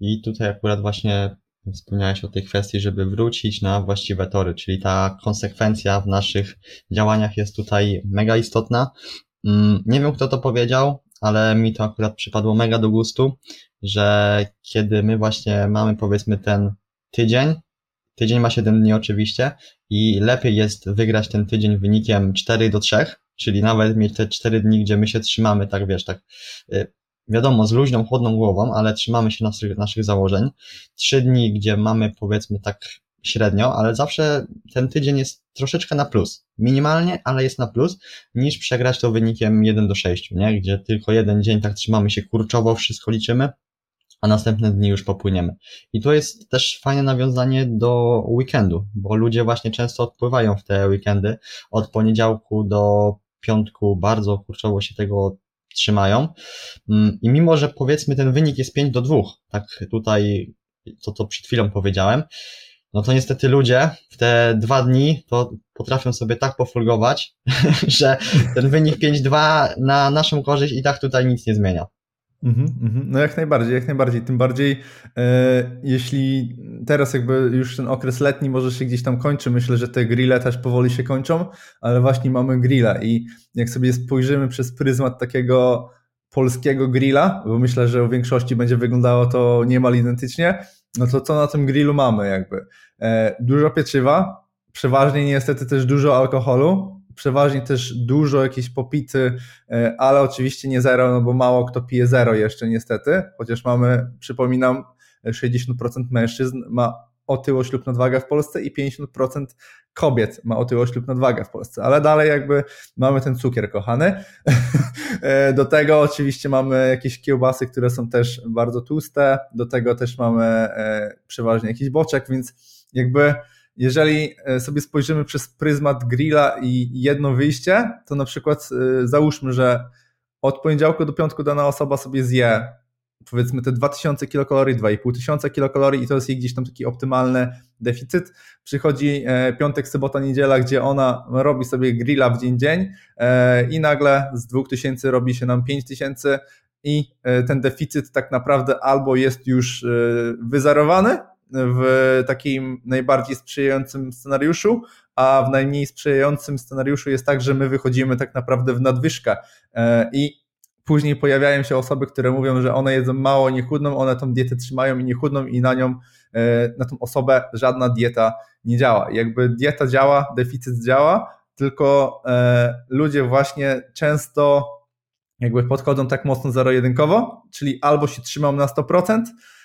I tutaj akurat właśnie wspomniałeś o tej kwestii, żeby wrócić na właściwe tory, czyli ta konsekwencja w naszych działaniach jest tutaj mega istotna. Mm, nie wiem, kto to powiedział, ale mi to akurat przypadło mega do gustu, że kiedy my właśnie mamy powiedzmy ten tydzień, Tydzień ma 7 dni oczywiście i lepiej jest wygrać ten tydzień wynikiem 4 do 3, czyli nawet mieć te 4 dni, gdzie my się trzymamy, tak wiesz, tak y, wiadomo, z luźną, chłodną głową, ale trzymamy się naszych, naszych założeń. 3 dni, gdzie mamy powiedzmy tak średnio, ale zawsze ten tydzień jest troszeczkę na plus. Minimalnie, ale jest na plus, niż przegrać to wynikiem 1 do 6, nie? Gdzie tylko jeden dzień tak trzymamy się kurczowo, wszystko liczymy, a następne dni już popłyniemy. I to jest też fajne nawiązanie do weekendu, bo ludzie właśnie często odpływają w te weekendy. Od poniedziałku do piątku bardzo kurczowo się tego trzymają. Mm, I mimo, że powiedzmy ten wynik jest 5 do 2, tak tutaj to, co przed chwilą powiedziałem, no to niestety ludzie w te dwa dni to potrafią sobie tak pofulgować, *laughs* że ten wynik 5-2 na naszą korzyść i tak tutaj nic nie zmienia. Mm -hmm, no jak najbardziej, jak najbardziej. Tym bardziej, e, jeśli teraz jakby już ten okres letni może się gdzieś tam kończy, myślę, że te grille też powoli się kończą, ale właśnie mamy grilla i jak sobie spojrzymy przez pryzmat takiego polskiego grilla, bo myślę, że w większości będzie wyglądało to niemal identycznie, no to co na tym grillu mamy jakby? E, dużo pieczywa, przeważnie niestety też dużo alkoholu, przeważnie też dużo jakieś popity, e, ale oczywiście nie zero, no bo mało kto pije zero jeszcze niestety, chociaż mamy, przypominam, 60% mężczyzn ma otyłość lub nadwagę w Polsce i 50% kobiet ma otyłość lub nadwagę w Polsce, ale dalej jakby mamy ten cukier kochany. *laughs* E, do tego oczywiście mamy jakieś kiełbasy, które są też bardzo tłuste, do tego też mamy e, przeważnie jakiś boczek, więc jakby jeżeli e, sobie spojrzymy przez pryzmat grilla i jedno wyjście, to na przykład e, załóżmy, że od poniedziałku do piątku dana osoba sobie zje powiedzmy te 2000 kilokalorii, 2500 kilokalorii i to jest jej gdzieś tam taki optymalny deficyt. Przychodzi e, piątek, sobota, niedziela, gdzie ona robi sobie grilla w dzień dzień i nagle z 2000 robi się nam 5000 i ten deficyt tak naprawdę albo jest już wyzerowany, w takim najbardziej sprzyjającym scenariuszu, a w najmniej sprzyjającym scenariuszu jest tak, że my wychodzimy tak naprawdę w nadwyżkę e, i później pojawiają się osoby, które mówią, że one jedzą mało, nie chudną, one tą dietę trzymają i nie chudną i na nią, e, na tą osobę żadna dieta nie działa. Jakby dieta działa, deficyt działa, tylko e, ludzie właśnie często jakby podchodzą tak mocno zero-jedynkowo, czyli albo się trzymam na 100%, E,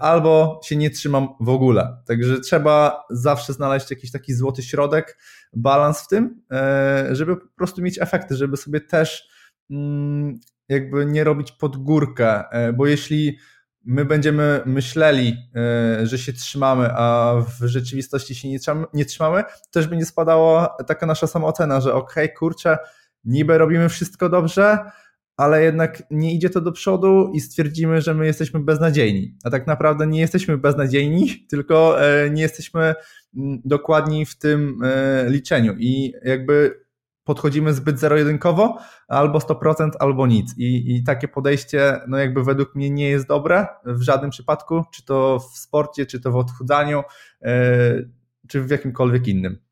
albo się nie trzymam w ogóle. Także trzeba zawsze znaleźć jakiś taki złoty środek, balans w tym, e, żeby po prostu mieć efekty, żeby sobie też mm, jakby nie robić pod górkę, e, bo jeśli my będziemy myśleli, e, że się trzymamy, a w rzeczywistości się nie trzymamy też będzie spadała taka nasza samoocena, że okej, okay, kurczę, niby robimy wszystko dobrze, ale jednak nie idzie to do przodu i stwierdzimy, że my jesteśmy beznadziejni. A tak naprawdę nie jesteśmy beznadziejni, *laughs* tylko e, nie jesteśmy mm, dokładni w tym e, liczeniu i jakby podchodzimy zbyt zero-jedynkowo, albo 100%, albo nic. I, I takie podejście, no jakby według mnie nie jest dobre w żadnym przypadku, czy to w sporcie, czy to w odchudzaniu, yy, czy w jakimkolwiek innym.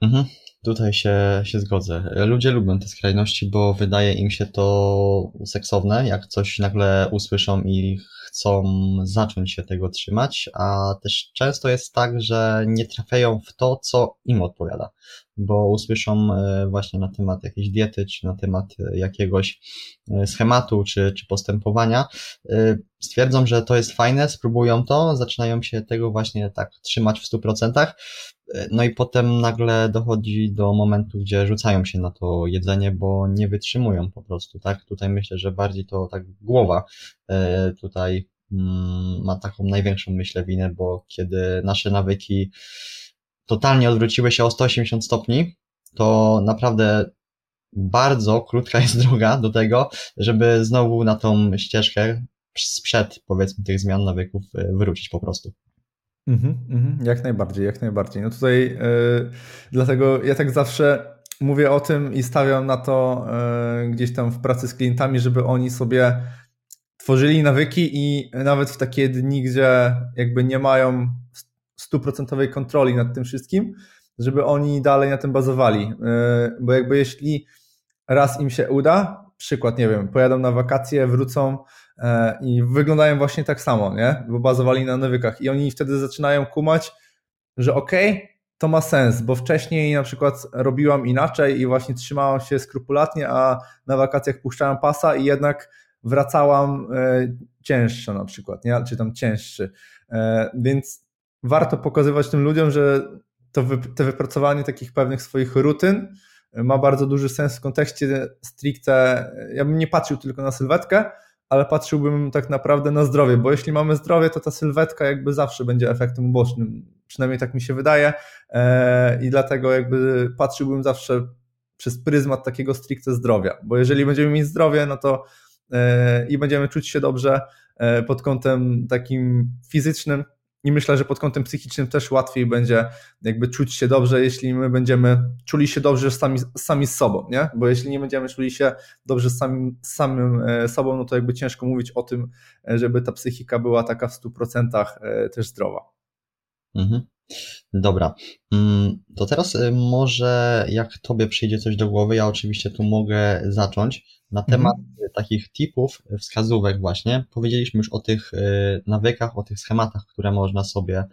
Mhm. Tutaj się, się zgodzę. Ludzie lubią te skrajności, bo wydaje im się to seksowne, jak coś nagle usłyszą i chcą zacząć się tego trzymać, a też często jest tak, że nie trafiają w to, co im odpowiada, bo usłyszą e, właśnie na temat jakiejś diety, czy na temat e, jakiegoś e, schematu, czy, czy postępowania, stwierdzą, że to jest fajne, spróbują to, zaczynają się tego właśnie tak trzymać w 100%, no i potem nagle dochodzi do momentu, gdzie rzucają się na to jedzenie, bo nie wytrzymują po prostu, tak? Tutaj myślę, że bardziej to tak głowa tutaj mm, ma taką największą, myślę, winę, bo kiedy nasze nawyki totalnie odwróciły się o 180 stopni, to naprawdę bardzo krótka jest droga do tego, żeby znowu na tą ścieżkę sprzed, powiedzmy, tych zmian nawyków wrócić po prostu. Mhm, mhm, jak najbardziej, jak najbardziej. No tutaj yy, dlatego ja tak zawsze mówię o tym i stawiam na to yy, gdzieś tam w pracy z klientami, żeby oni sobie tworzyli nawyki i nawet w takie dni, gdzie jakby nie mają stuprocentowej kontroli nad tym wszystkim, żeby oni dalej na tym bazowali. Yy, bo jakby jeśli raz im się uda, przykład, nie wiem, pojadą na wakacje, wrócą, E, i wyglądają właśnie tak samo, nie? Bo bazowali na nawykach i oni wtedy zaczynają kumać, że okej, okay, to ma sens, bo wcześniej na przykład robiłam inaczej i właśnie trzymałam się skrupulatnie, a na wakacjach puszczałam pasa i jednak wracałam e, cięższa na przykład, nie? czy tam cięższy. E, więc warto pokazywać tym ludziom, że to wy, te wypracowanie takich pewnych swoich rutyn ma bardzo duży sens w kontekście stricte, ja bym nie patrzył tylko na sylwetkę, ale patrzyłbym tak naprawdę na zdrowie, bo jeśli mamy zdrowie, to ta sylwetka jakby zawsze będzie efektem ubocznym. Przynajmniej tak mi się wydaje e, i dlatego jakby patrzyłbym zawsze przez pryzmat takiego stricte zdrowia, bo jeżeli będziemy mieć zdrowie, no to e, i będziemy czuć się dobrze e, pod kątem takim fizycznym, i myślę, że pod kątem psychicznym też łatwiej będzie jakby czuć się dobrze, jeśli my będziemy czuli się dobrze sami, sami z sobą, nie? Bo jeśli nie będziemy czuli się dobrze samym, samym e, sobą, no to jakby ciężko mówić o tym, e, żeby ta psychika była taka w 100% e, też zdrowa. Mhm. Dobra, mm, to teraz może jak Tobie przyjdzie coś do głowy, ja oczywiście tu mogę zacząć na mhm. temat mhm. takich tipów, wskazówek właśnie. Powiedzieliśmy już o tych y, nawykach, o tych schematach, które można sobie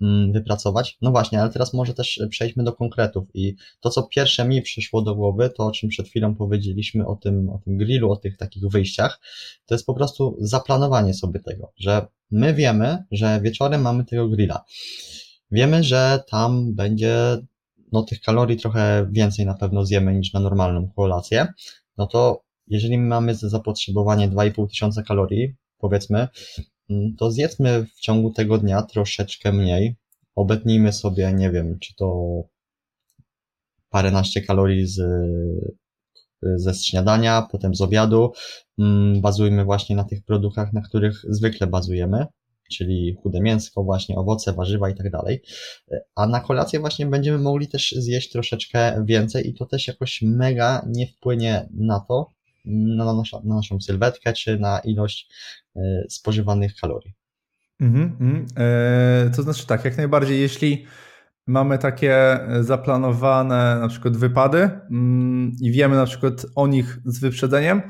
mm, wypracować. No właśnie, ale teraz może też przejdźmy do konkretów i to, co pierwsze mi przyszło do głowy, to o czym przed chwilą powiedzieliśmy, o tym, o tym grillu, o tych takich wyjściach, to jest po prostu zaplanowanie sobie tego, że my wiemy, że wieczorem mamy tego grilla. Wiemy, że tam będzie no tych kalorii trochę więcej na pewno zjemy niż na normalną kolację, no to jeżeli mamy zapotrzebowanie 2,5 tysiąca kalorii, powiedzmy, mm, to zjedzmy w ciągu tego dnia troszeczkę mniej. Obetnijmy sobie, nie wiem, czy to paręnaście kalorii z, ze śniadania, potem z obiadu. Mm, bazujmy właśnie na tych produktach, na których zwykle bazujemy, czyli chude mięsko, właśnie owoce, warzywa i tak dalej. A na kolację właśnie będziemy mogli też zjeść troszeczkę więcej i to też jakoś mega nie wpłynie na to, na, na naszą sylwetkę, czy na ilość e, spożywanych kalorii. Mm, e, to znaczy tak, jak najbardziej, jeśli mamy takie zaplanowane na przykład wypady mm, i wiemy na przykład o nich z wyprzedzeniem,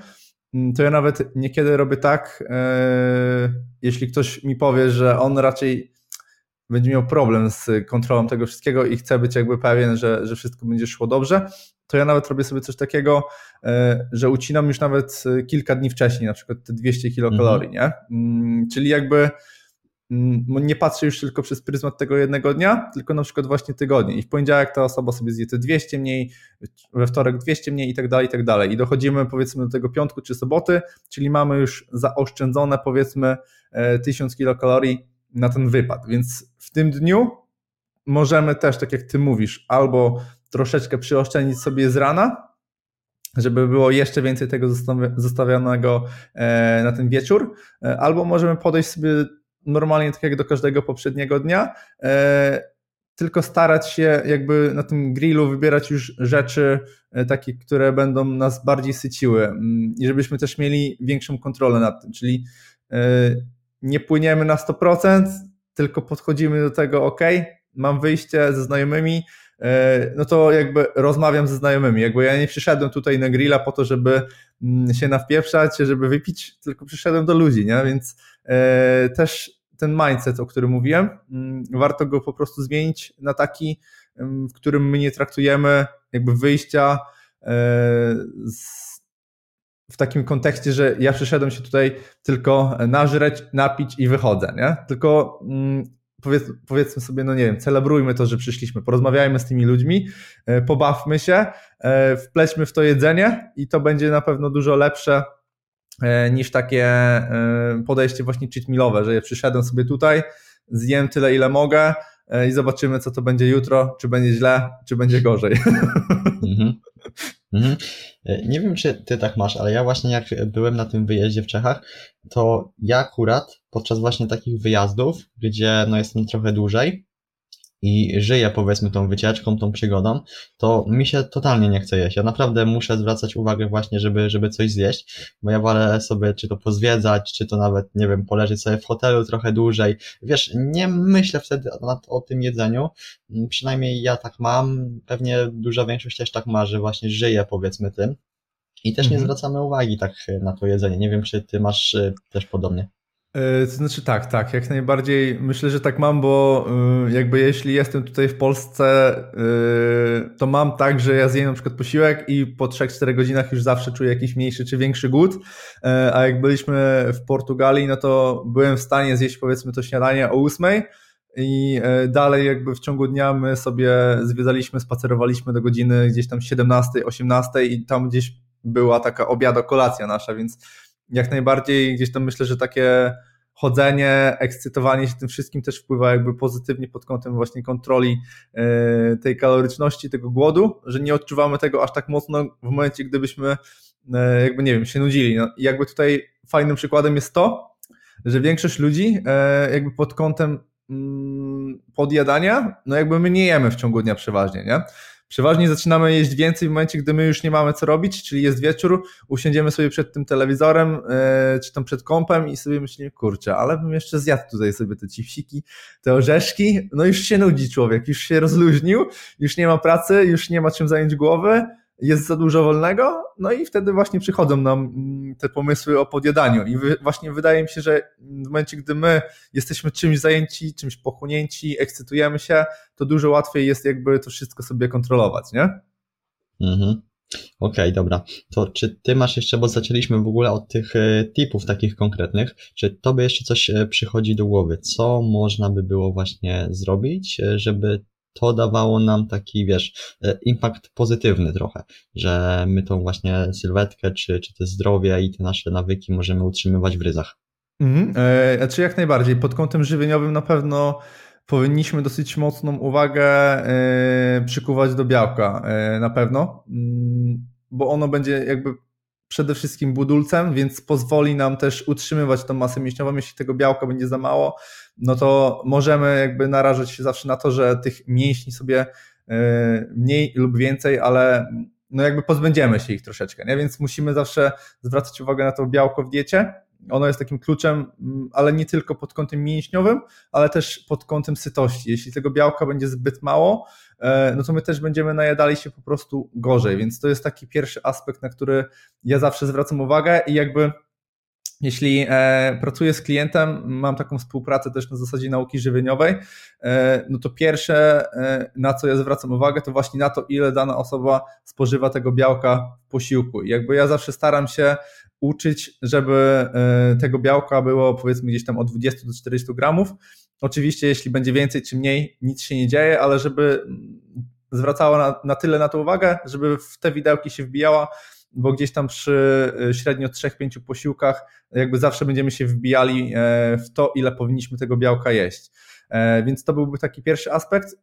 to ja nawet niekiedy robię tak, e, jeśli ktoś mi powie, że on raczej będzie miał problem z kontrolą tego wszystkiego i chce być jakby pewien, że, że wszystko będzie szło dobrze, to ja nawet robię sobie coś takiego, e, że ucinam już nawet kilka dni wcześniej, na przykład te 200 kilokalorii, mhm. nie? Mm, czyli jakby mm, nie patrzę już tylko przez pryzmat tego jednego dnia, tylko na przykład właśnie tygodnie. I w poniedziałek ta osoba sobie zje te 200 mniej, we wtorek 200 mniej i tak dalej, i tak dalej. I dochodzimy powiedzmy do tego piątku czy soboty, czyli mamy już zaoszczędzone powiedzmy 1000 e, kilokalorii na ten wypad. Więc w tym dniu możemy też, tak jak ty mówisz, albo troszeczkę przyoszczędzić sobie z rana, żeby było jeszcze więcej tego zostawionego e, na ten wieczór, e, albo możemy podejść sobie normalnie tak jak do każdego poprzedniego dnia, e, tylko starać się jakby na tym grillu wybierać już rzeczy takie, które będą nas bardziej syciły mm, i żebyśmy też mieli większą kontrolę nad tym, czyli nie płyniemy na 100%, tylko podchodzimy do tego, ok, mam wyjście ze znajomymi, E, no to jakby rozmawiam ze znajomymi. Jakby ja nie przyszedłem tutaj na grilla po to, żeby mm, się nawpieprzać, żeby wypić, tylko przyszedłem do ludzi, nie? Więc e, też ten mindset, o którym mówiłem, mm, warto go po prostu zmienić na taki, w którym my nie traktujemy jakby wyjścia e, w takim kontekście, że ja przyszedłem się tutaj tylko nażreć, napić i wychodzę, nie? Tylko mm, powiedz, powiedzmy sobie, no nie wiem, celebrujmy to, że przyszliśmy, porozmawiajmy z tymi ludźmi, e, pobawmy się, e, wplećmy w to jedzenie i to będzie na pewno dużo lepsze niż takie podejście właśnie cheat mealowe, że ja przyszedłem sobie tutaj, zjem tyle ile mogę i zobaczymy co to będzie jutro, czy będzie źle, czy będzie gorzej. *laughs* Mhm. Mhm. Nie wiem, czy ty tak masz, ale ja właśnie jak byłem na tym wyjeździe w Czechach, to ja akurat podczas właśnie takich wyjazdów, gdzie no jestem trochę dłużej i żyję powiedzmy tą wycieczką, tą przygodą, to mi się totalnie nie chce jeść. Ja naprawdę muszę zwracać uwagę właśnie, żeby, żeby coś zjeść, bo ja wolę sobie czy to pozwiedzać, czy to nawet, nie wiem, poleżeć sobie w hotelu trochę dłużej. Wiesz, nie myślę wtedy nad, o tym jedzeniu, przynajmniej ja tak mam, pewnie duża większość też tak ma, że właśnie żyje powiedzmy tym. I też nie mhm. zwracamy uwagi tak na to jedzenie. Nie wiem, czy ty masz y, też podobnie. E, to znaczy tak, tak, jak najbardziej myślę, że tak mam, bo e, jakby jeśli jestem tutaj w Polsce, e, to mam tak, że ja zjem na przykład posiłek i po 3-4 godzinach już zawsze czuję jakiś mniejszy czy większy głód, a jak byliśmy w Portugalii, no to byłem w stanie zjeść powiedzmy to śniadanie o 8 i dalej jakby w ciągu dnia my sobie zwiedzaliśmy, spacerowaliśmy do godziny gdzieś tam 17, 18 i tam gdzieś była taka obiado kolacja nasza, więc jak najbardziej gdzieś tam myślę, że takie chodzenie, ekscytowanie się tym wszystkim też wpływa jakby pozytywnie pod kątem właśnie kontroli e, tej kaloryczności, tego głodu, że nie odczuwamy tego aż tak mocno w momencie, gdybyśmy e, jakby nie wiem, się nudzili. No, jakby tutaj fajnym przykładem jest to, że większość ludzi e, jakby pod kątem mm, podjadania, no jakby my nie jemy w ciągu dnia przeważnie, nie? Przeważnie zaczynamy jeść więcej w momencie, gdy my już nie mamy co robić, czyli jest wieczór, usiądziemy sobie przed tym telewizorem, yy, czy tam przed kąpem i sobie myślimy, kurczę, ale bym jeszcze zjadł tutaj sobie te cipsiki, te orzeszki, no już się nudzi człowiek, już się rozluźnił, już nie ma pracy, już nie ma czym zająć głowy, jest za dużo wolnego, no i wtedy właśnie przychodzą nam mm, te pomysły o podjadaniu. I właśnie wydaje mi się, że w momencie, gdy my jesteśmy czymś zajęci, czymś pochłonięci, ekscytujemy się, to dużo łatwiej jest jakby to wszystko sobie kontrolować, nie? Mhm. Okej, okay, dobra. To czy ty masz jeszcze, bo zaczęliśmy w ogóle od tych e, tipów takich konkretnych, czy tobie jeszcze coś e, przychodzi do głowy? Co można by było właśnie zrobić, e, żeby to dawało nam taki, wiesz, e, impact pozytywny trochę, że my tą właśnie sylwetkę, czy, czy te zdrowie i te nasze nawyki możemy utrzymywać w ryzach. Mhm, znaczy jak najbardziej. Pod kątem żywieniowym na pewno powinniśmy dosyć mocną uwagę e, przykuwać do białka, na pewno, mm, bo ono będzie jakby przede wszystkim budulcem, więc pozwoli nam też utrzymywać tą masę mięśniową. Jeśli tego białka będzie za mało, no to możemy jakby narażać się zawsze na to, że tych mięśni sobie e, mniej lub więcej, ale no jakby pozbędziemy się ich troszeczkę, nie? więc musimy zawsze zwracać uwagę na to białko w diecie. Ono jest takim kluczem, mm, ale nie tylko pod kątem mięśniowym, ale też pod kątem sytości. Jeśli tego białka będzie zbyt mało, e, no to my też będziemy najadali się po prostu gorzej, więc to jest taki pierwszy aspekt, na który ja zawsze zwracam uwagę i jakby jeśli e, pracuję z klientem, mam taką współpracę też na zasadzie nauki żywieniowej, e, no to pierwsze, e, na co ja zwracam uwagę, to właśnie na to, ile dana osoba spożywa tego białka w posiłku. I jakby ja zawsze staram się uczyć, żeby tego białka było powiedzmy gdzieś tam od 20 do 40 gramów. Oczywiście, jeśli będzie więcej czy mniej, nic się nie dzieje, ale żeby zwracała na, na tyle na to uwagę, żeby w te widełki się wbijała, bo gdzieś tam przy y, średnio 3-5 posiłkach jakby zawsze będziemy się wbijali e, w to, ile powinniśmy tego białka jeść. E, więc to byłby taki pierwszy aspekt.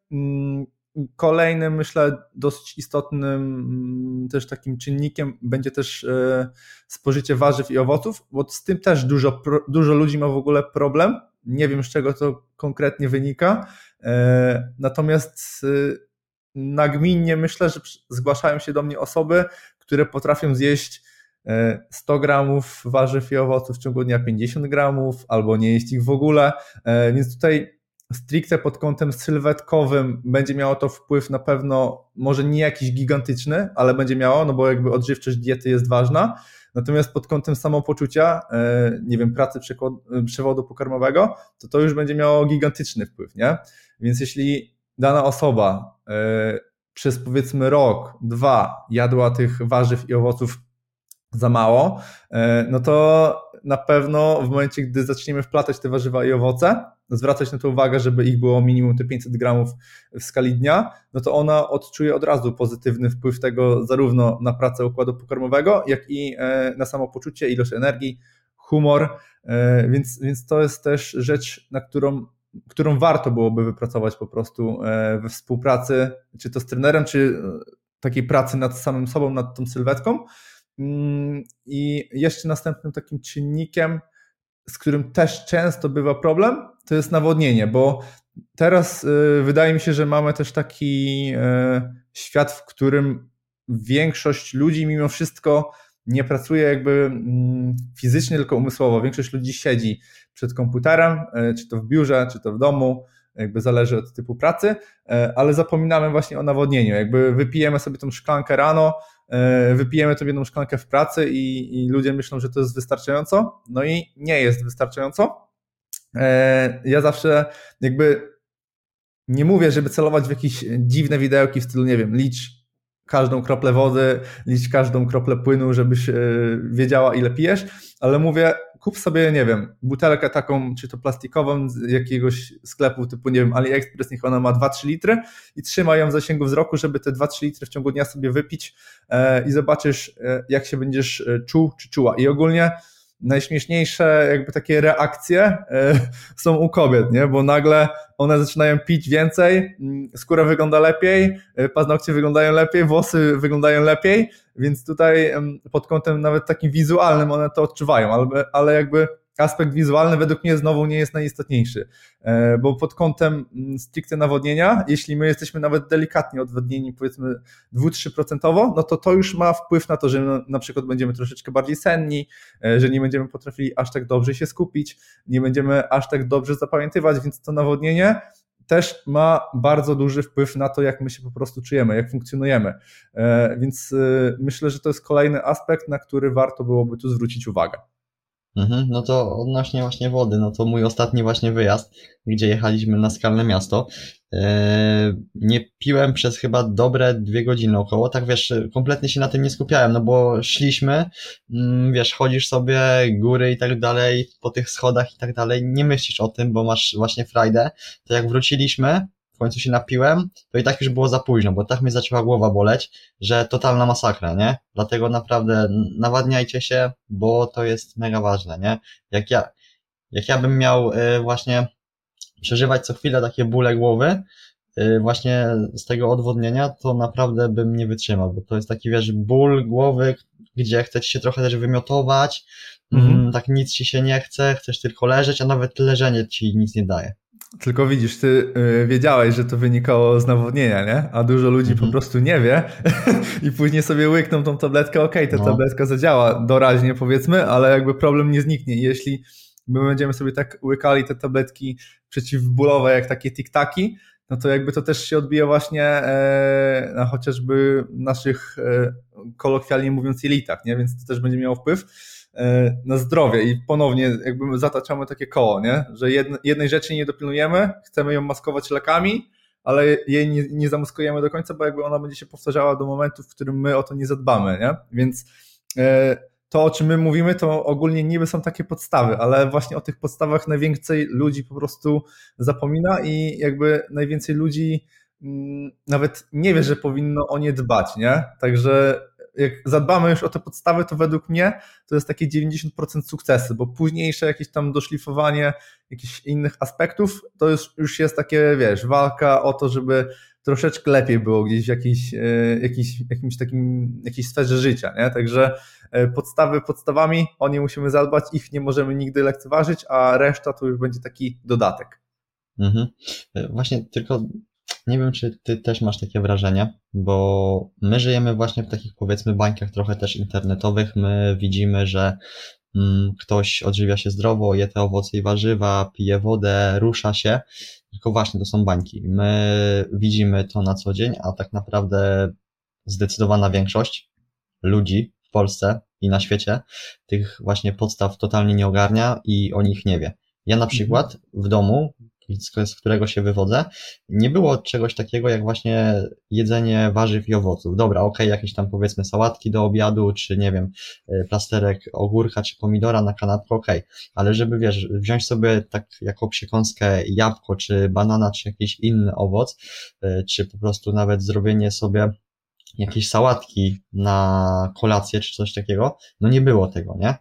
Kolejnym, myślę, dosyć istotnym mm, też takim czynnikiem będzie też e, spożycie warzyw i owoców, bo z tym też dużo, dużo ludzi ma w ogóle problem. Nie wiem, z czego to konkretnie wynika. Natomiast y, nagminnie myślę, że zgłaszają się do mnie osoby, które potrafią zjeść 100 e, gramów warzyw i owoców w ciągu dnia 50 gramów, albo nie jeść ich w ogóle, e, więc tutaj stricte pod kątem sylwetkowym będzie miało to wpływ na pewno, może nie jakiś gigantyczny, ale będzie miało, no bo jakby odżywczość diety jest ważna, natomiast pod kątem samopoczucia, e, nie wiem, pracy przewodu pokarmowego, to to już będzie miało gigantyczny wpływ, nie? Więc jeśli dana osoba przez powiedzmy rok, dwa jadła tych warzyw i owoców za mało, e, no to na pewno w momencie, gdy zaczniemy wplatać te warzywa i owoce, zwracać na to uwagę, żeby ich było minimum te 500 gramów w skali dnia, no to ona odczuje od razu pozytywny wpływ tego zarówno na pracę układu pokarmowego, jak i e, na samopoczucie, ilość energii, humor, e, więc, więc to jest też rzecz, na którą którą warto byłoby wypracować po prostu e, we współpracy, czy to z trenerem, czy takiej pracy nad samym sobą, nad tą sylwetką. Mm, I jeszcze następnym takim czynnikiem, z którym też często bywa problem, to jest nawodnienie, bo teraz e, wydaje mi się, że mamy też taki świat, w którym większość ludzi mimo wszystko nie pracuje jakby mm, fizycznie, tylko umysłowo. Większość ludzi siedzi przed komputerem, e, czy to w biurze, czy to w domu, jakby zależy od typu pracy, e, ale zapominamy właśnie o nawodnieniu. Jakby wypijemy sobie tą szklankę rano, e, wypijemy tą jedną szklankę w pracy i, i ludzie myślą, że to jest wystarczająco, no i nie jest wystarczająco. Ja zawsze jakby nie mówię, żeby celować w jakieś dziwne widełki w stylu, nie wiem, licz każdą kroplę wody, licz każdą kroplę płynu, żebyś e, wiedziała ile pijesz, ale mówię, kup sobie, nie wiem, butelkę taką, czy to plastikową z jakiegoś sklepu typu, nie wiem, AliExpress, niech ona ma 2-3 litry i trzymaj ją w zasięgu wzroku, żeby te 2-3 litry w ciągu dnia sobie wypić e, i zobaczysz, e, jak się będziesz czuł czy czuła. I ogólnie najśmieszniejsze jakby takie reakcje e, *laughs* są u kobiet, nie? bo nagle one zaczynają pić więcej, mm, skóra wygląda lepiej, e, paznokcie wyglądają lepiej, włosy wyglądają lepiej, więc tutaj pod kątem nawet takim wizualnym one to odczuwają, ale, ale jakby aspekt wizualny według mnie znowu nie jest najistotniejszy, e, bo pod kątem mm, stricte nawodnienia, jeśli my jesteśmy nawet delikatnie odwodnieni, powiedzmy 2-3%, no to to już ma wpływ na to, że na przykład będziemy troszeczkę bardziej senni, e, że nie będziemy potrafili aż tak dobrze się skupić, nie będziemy aż tak dobrze zapamiętywać, więc to nawodnienie też ma bardzo duży wpływ na to, jak my się po prostu czujemy, jak funkcjonujemy. E, więc myślę, że to jest kolejny aspekt, na który warto byłoby tu zwrócić uwagę. Mhm, no to odnośnie właśnie wody, no to mój ostatni właśnie wyjazd, gdzie jechaliśmy na skalne miasto, yy, nie piłem przez chyba dobre dwie godziny około, tak wiesz, kompletnie się na tym nie skupiałem, no bo szliśmy, yy, wiesz, chodzisz sobie góry i tak dalej, po tych schodach i tak dalej, nie myślisz o tym, bo masz właśnie frajdę, to jak wróciliśmy, końcu się napiłem, to i tak już było za późno, bo tak mnie zaczęła głowa boleć, że totalna masakra, nie? Dlatego naprawdę nawadniajcie się, bo to jest mega ważne, nie? Jak ja, jak ja bym miał y, właśnie przeżywać co chwilę takie bóle głowy, y, właśnie z tego odwodnienia, to naprawdę bym nie wytrzymał, bo to jest taki, wiesz, ból głowy, gdzie chcesz się trochę też wymiotować, mhm. Mm, tak nic ci się nie chce, chcesz tylko leżeć, a nawet leżenie ci nic nie daje. Tylko widzisz, ty y, wiedziałeś, że to wynikało z nawodnienia, nie? A dużo ludzi po mhm. prostu nie wie *laughs* i później sobie łykną tą tabletkę, okej, okay, ta no. tabletka zadziała doraźnie powiedzmy, ale jakby problem nie zniknie. Jeśli my będziemy sobie tak łykali te tabletki przeciwbólowe, jak takie tiktaki, no to jakby to też się odbija właśnie e, na chociażby naszych, e, kolokwialnie mówiąc, jelitach, nie? Więc to też będzie miało wpływ. E, na zdrowie i ponownie jakby zataczamy takie koło, nie? że jednej rzeczy nie dopilnujemy, chcemy ją maskować lekami, ale jej nie, nie zamaskujemy do końca, bo jakby ona będzie się powtarzała do momentu, w którym my o to nie zadbamy, nie? Więc e, to, o czym my mówimy, to ogólnie niby są takie podstawy, ale właśnie o tych podstawach najwięcej ludzi po prostu zapomina i jakby najwięcej ludzi mm, nawet nie wie, że powinno o nie dbać, nie? Także jak zadbamy już o te podstawy, to według mnie to jest takie 90% sukcesu, bo późniejsze jakieś tam doszlifowanie jakichś innych aspektów, to już, już jest takie, wiesz, walka o to, żeby troszeczkę lepiej było gdzieś w jakiejś, jakiejś, jakimś takim, jakiejś sferze życia, nie? Także e, podstawy podstawami, o nie musimy zadbać, ich nie możemy nigdy lekceważyć, a reszta to już będzie taki dodatek. Mhm. E, właśnie tylko nie wiem, czy ty też masz takie wrażenie, bo my żyjemy właśnie w takich powiedzmy bańkach trochę też internetowych. My widzimy, że mm, ktoś odżywia się zdrowo, je te owoce i warzywa, pije wodę, rusza się. Tylko właśnie to są bańki. My widzimy to na co dzień, a tak naprawdę zdecydowana większość ludzi w Polsce i na świecie tych właśnie podstaw totalnie nie ogarnia i o nich nie wie. Ja na mhm. przykład w domu z którego się wywodzę, nie było czegoś takiego jak właśnie jedzenie warzyw i owoców. Dobra, okej, okay, jakieś tam powiedzmy sałatki do obiadu, czy nie wiem, e, plasterek ogórka czy pomidora na kanapkę, okej, okay. ale żeby wiesz, wziąć sobie tak jako przekąskę jabłko, czy banana, czy jakiś inny owoc, e, czy po prostu nawet zrobienie sobie jakieś sałatki na kolację, czy coś takiego, no nie było tego, nie?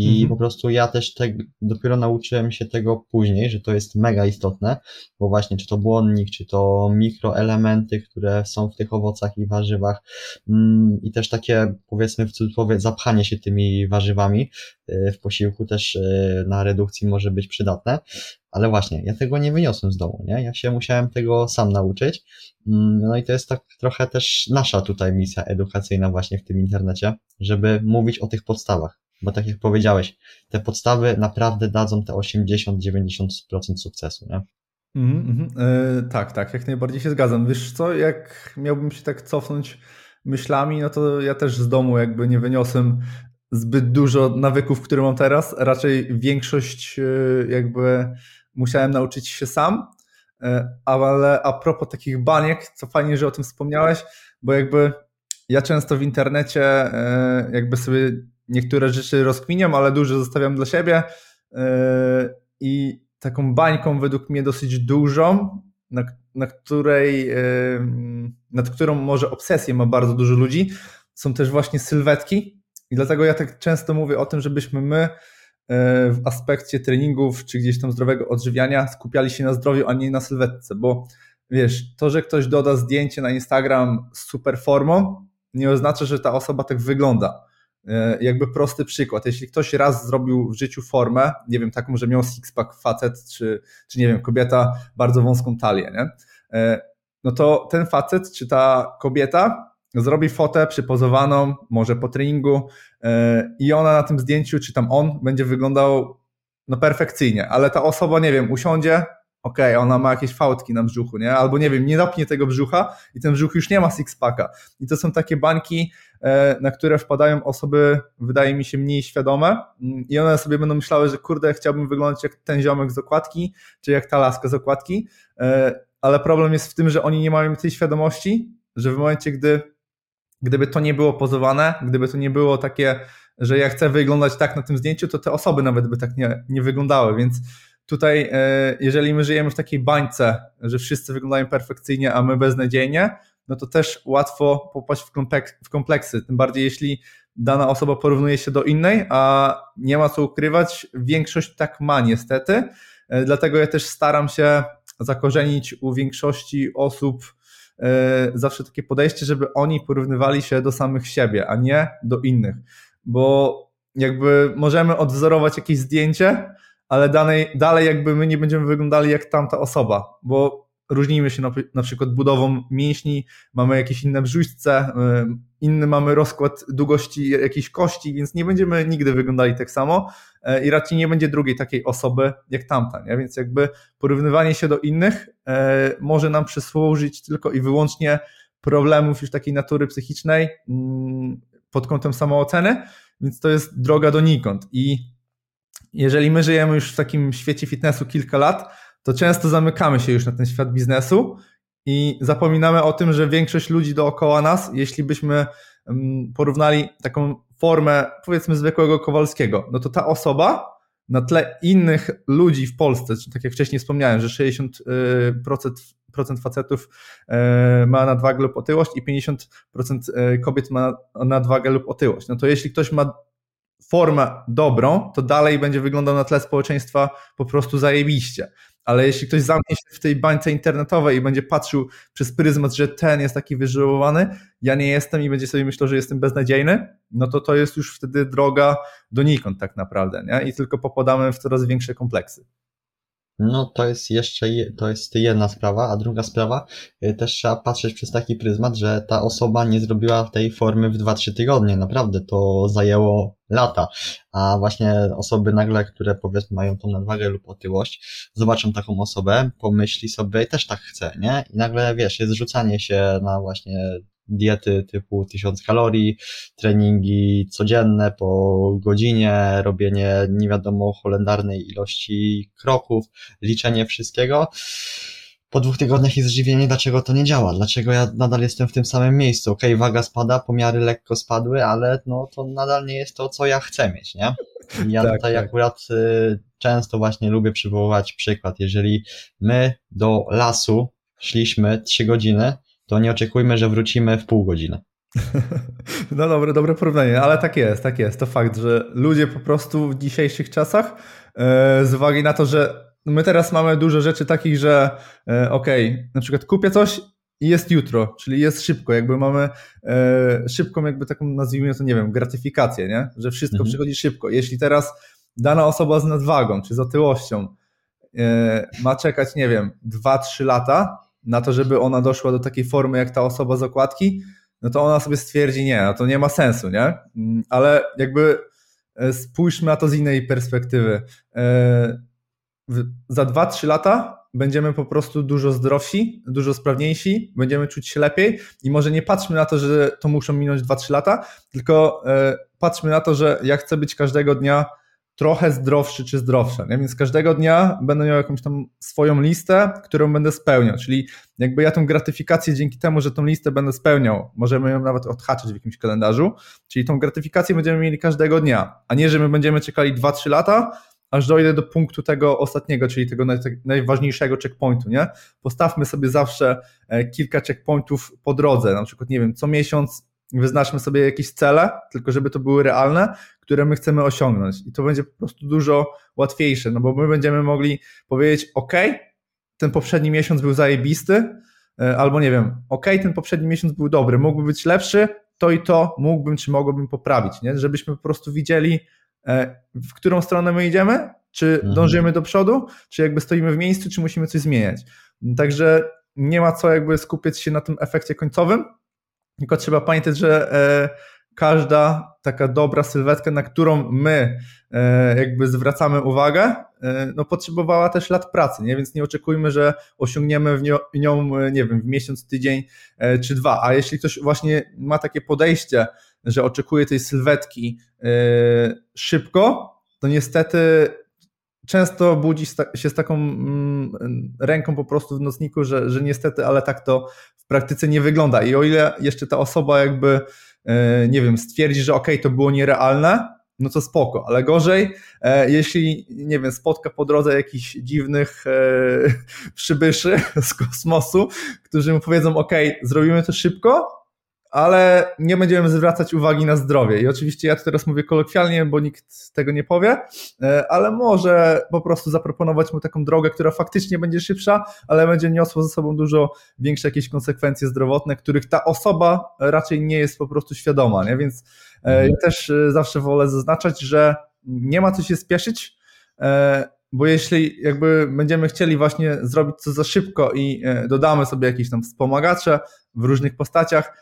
I mhm. po prostu ja też te, dopiero nauczyłem się tego później, że to jest mega istotne, bo właśnie czy to błonnik, czy to mikroelementy, które są w tych owocach i warzywach mm, i też takie powiedzmy w cudzysłowie zapchanie się tymi warzywami y, w posiłku też y, na redukcji może być przydatne. Ale właśnie, ja tego nie wyniosłem z domu, nie? Ja się musiałem tego sam nauczyć. Mm, no i to jest tak trochę też nasza tutaj misja edukacyjna właśnie w tym internecie, żeby mówić o tych podstawach bo tak jak powiedziałeś, te podstawy naprawdę dadzą te 80-90% sukcesu, nie? Mm -hmm, tak, tak, jak najbardziej się zgadzam. Wiesz co, jak miałbym się tak cofnąć myślami, no to ja też z domu jakby nie wyniosłem zbyt dużo nawyków, które mam teraz. Raczej większość yy, jakby musiałem nauczyć się sam. Yy, ale a propos takich baniek, co fajnie, że o tym wspomniałeś, bo jakby ja często w internecie jakby sobie niektóre rzeczy rozkminiam, ale dużo zostawiam dla siebie. Yy, i taką bańką według mnie dosyć dużą, na, na której, yy, nad którą może obsesję ma bardzo dużo ludzi, są też właśnie sylwetki. I dlatego ja tak często mówię o tym, żebyśmy my yy, w aspekcie treningów czy gdzieś tam zdrowego odżywiania skupiali się na zdrowiu, a nie na sylwetce, bo wiesz, to, że ktoś doda zdjęcie na Instagram z super formą, nie oznacza, że ta osoba tak wygląda. E, jakby prosty przykład. Jeśli ktoś raz zrobił w życiu formę, nie wiem, taką, że miał six-pack facet, czy, czy nie wiem, kobieta bardzo wąską talię, nie? E, no to ten facet, czy ta kobieta zrobi fotę przypozowaną, może po treningu e, i ona na tym zdjęciu, czy tam on będzie wyglądał no perfekcyjnie, ale ta osoba, nie wiem, usiądzie, okej, okay, ona ma jakieś fałdki na brzuchu, nie? Albo nie wiem, nie napnie tego brzucha i ten brzuch już nie ma six-packa. I to są takie bańki, e, na które wpadają osoby, wydaje mi się, mniej świadome i one sobie będą myślały, że kurde, chciałbym wyglądać jak ten ziomek z okładki, czy jak ta laska z okładki, e, ale problem jest w tym, że oni nie mają tej świadomości, że w momencie, gdy gdyby to nie było pozowane, gdyby to nie było takie, że ja chcę wyglądać tak na tym zdjęciu, to te osoby nawet by tak nie, nie wyglądały, więc tutaj, e, jeżeli my żyjemy w takiej bańce, że wszyscy wyglądają perfekcyjnie, a my beznadziejnie, no to też łatwo popaść w kompleksy. Tym bardziej, jeśli dana osoba porównuje się do innej, a nie ma co ukrywać, większość tak ma niestety. E, dlatego ja też staram się zakorzenić u większości osób e, zawsze takie podejście, żeby oni porównywali się do samych siebie, a nie do innych. Bo jakby możemy odwzorować jakieś zdjęcie, ale dalej, dalej jakby my nie będziemy wyglądali jak tamta osoba, bo różnimy się na, na przykład budową mięśni, mamy jakieś inne brzuszce, y, inny mamy rozkład długości jakiejś kości, więc nie będziemy nigdy wyglądali tak samo y, i raczej nie będzie drugiej takiej osoby jak tamta, nie? więc jakby porównywanie się do innych y, może nam przysłużyć tylko i wyłącznie problemów już takiej natury psychicznej mm, pod kątem samooceny, więc to jest droga donikąd i jeżeli my żyjemy już w takim świecie fitnessu kilka lat, to często zamykamy się już na ten świat biznesu i zapominamy o tym, że większość ludzi dookoła nas, jeśli byśmy mm, porównali taką formę, powiedzmy, zwykłego Kowalskiego, no to ta osoba na tle innych ludzi w Polsce, tak jak wcześniej wspomniałem, że 60% procent facetów ma nadwagę lub otyłość i 50% kobiet ma nadwagę lub otyłość. No to jeśli ktoś ma formę dobrą, to dalej będzie wyglądał na tle społeczeństwa po prostu zajebiście. Ale jeśli ktoś zamknie się w tej bańce internetowej i będzie patrzył przez pryzmat, że ten jest taki wyżyłowany, ja nie jestem i będzie sobie myślał, że jestem beznadziejny, no to to jest już wtedy droga donikąd tak naprawdę, nie? I tylko popadamy w coraz większe kompleksy. No to jest jeszcze, to jest jedna sprawa, a druga sprawa, y, też trzeba patrzeć przez taki pryzmat, że ta osoba nie zrobiła tej formy w 2-3 tygodnie, naprawdę to zajęło lata, a właśnie osoby nagle, które powiedzmy mają tą nadwagę lub otyłość, zobaczą taką osobę, pomyśli sobie, też tak chcę, nie? I nagle, wiesz, jest rzucanie się na właśnie diety typu 1000 kalorii, treningi codzienne po godzinie, robienie nie wiadomo holendarnej ilości kroków, liczenie wszystkiego. Po dwóch tygodniach jest zdziwienie, dlaczego to nie działa, dlaczego ja nadal jestem w tym samym miejscu. Okej, okay, waga spada, pomiary lekko spadły, ale no to nadal nie jest to, co ja chcę mieć, nie? Ja tak, tutaj tak. akurat y, często właśnie lubię przywoływać przykład. Jeżeli my do lasu szliśmy trzy godziny, to nie oczekujmy, że wrócimy w pół godziny. *laughs* No dobre, dobre porównanie, ale tak jest, tak jest. To fakt, że ludzie po prostu w dzisiejszych czasach e, z uwagi na to, że my teraz mamy dużo rzeczy takich, że e, okej, okay, na przykład kupię coś i jest jutro, czyli jest szybko, jakby mamy e, szybką jakby taką nazwijmy to, nie wiem, gratyfikację, nie? Że wszystko mhm. przychodzi szybko. Jeśli teraz dana osoba z nadwagą czy z otyłością ma czekać, nie wiem, 2-3 lata, na to, żeby ona doszła do takiej formy jak ta osoba z okładki, no to ona sobie stwierdzi, nie, no to nie ma sensu, nie? Mm, ale jakby e, spójrzmy na to z innej perspektywy. E, za 2-3 lata będziemy po prostu dużo zdrowsi, dużo sprawniejsi, będziemy czuć się lepiej i może nie patrzmy na to, że to muszą minąć 2-3 lata, tylko e, patrzmy na to, że ja chcę być każdego dnia trochę zdrowszy czy zdrowsza. Nie? Więc każdego dnia będę miał jakąś tam swoją listę, którą będę spełniał. Czyli jakby ja tą gratyfikację dzięki temu, że tą listę będę spełniał, możemy ją nawet odhaczyć w jakimś kalendarzu. Czyli tą gratyfikację będziemy mieli każdego dnia, a nie, że my będziemy czekali 2-3 lata, aż dojdę do punktu tego ostatniego, czyli tego najważniejszego checkpointu, nie? Postawmy sobie zawsze e, kilka checkpointów po drodze, na przykład, nie wiem, co miesiąc wyznaczmy sobie jakieś cele, tylko żeby to były realne, które my chcemy osiągnąć. I to będzie po prostu dużo łatwiejsze, no bo my będziemy mogli powiedzieć, OK, ten poprzedni miesiąc był zajebisty, e, albo nie wiem, OK, ten poprzedni miesiąc był dobry, mógłby być lepszy, to i to mógłbym czy mogłabym poprawić, nie? żebyśmy po prostu widzieli, e, w którą stronę my idziemy, czy mhm. dążymy do przodu, czy jakby stoimy w miejscu, czy musimy coś zmieniać. Także nie ma co jakby skupiać się na tym efekcie końcowym, tylko trzeba pamiętać, że e, każda taka dobra sylwetka, na którą my e, jakby zwracamy uwagę, e, no potrzebowała też lat pracy, nie? więc nie oczekujmy, że osiągniemy w nią, nie wiem, w miesiąc, tydzień czy dwa, a jeśli ktoś właśnie ma takie podejście, że oczekuje tej sylwetki szybko, to niestety często budzi się z taką mm, ręką po prostu w nocniku, że, że niestety, ale tak to praktyce nie wygląda. I o ile jeszcze ta osoba jakby, e, nie wiem, stwierdzi, że ok, to było nierealne, no to spoko, ale gorzej, e, jeśli, nie wiem, spotka po drodze jakichś dziwnych e, *laughs* przybyszy z kosmosu, którzy mu powiedzą, ok, zrobimy to szybko, ale nie będziemy zwracać uwagi na zdrowie. I oczywiście ja to teraz mówię kolokwialnie, bo nikt tego nie powie, e, ale może po prostu zaproponować mu taką drogę, która faktycznie będzie szybsza, ale będzie niosła ze sobą dużo większe jakieś konsekwencje zdrowotne, których ta osoba raczej nie jest po prostu świadoma. Nie? Więc e, mhm. ja też e, zawsze wolę zaznaczać, że nie ma co się spieszyć, bo jeśli jakby będziemy chcieli właśnie zrobić co za szybko i dodamy sobie jakieś tam wspomagacze w różnych postaciach,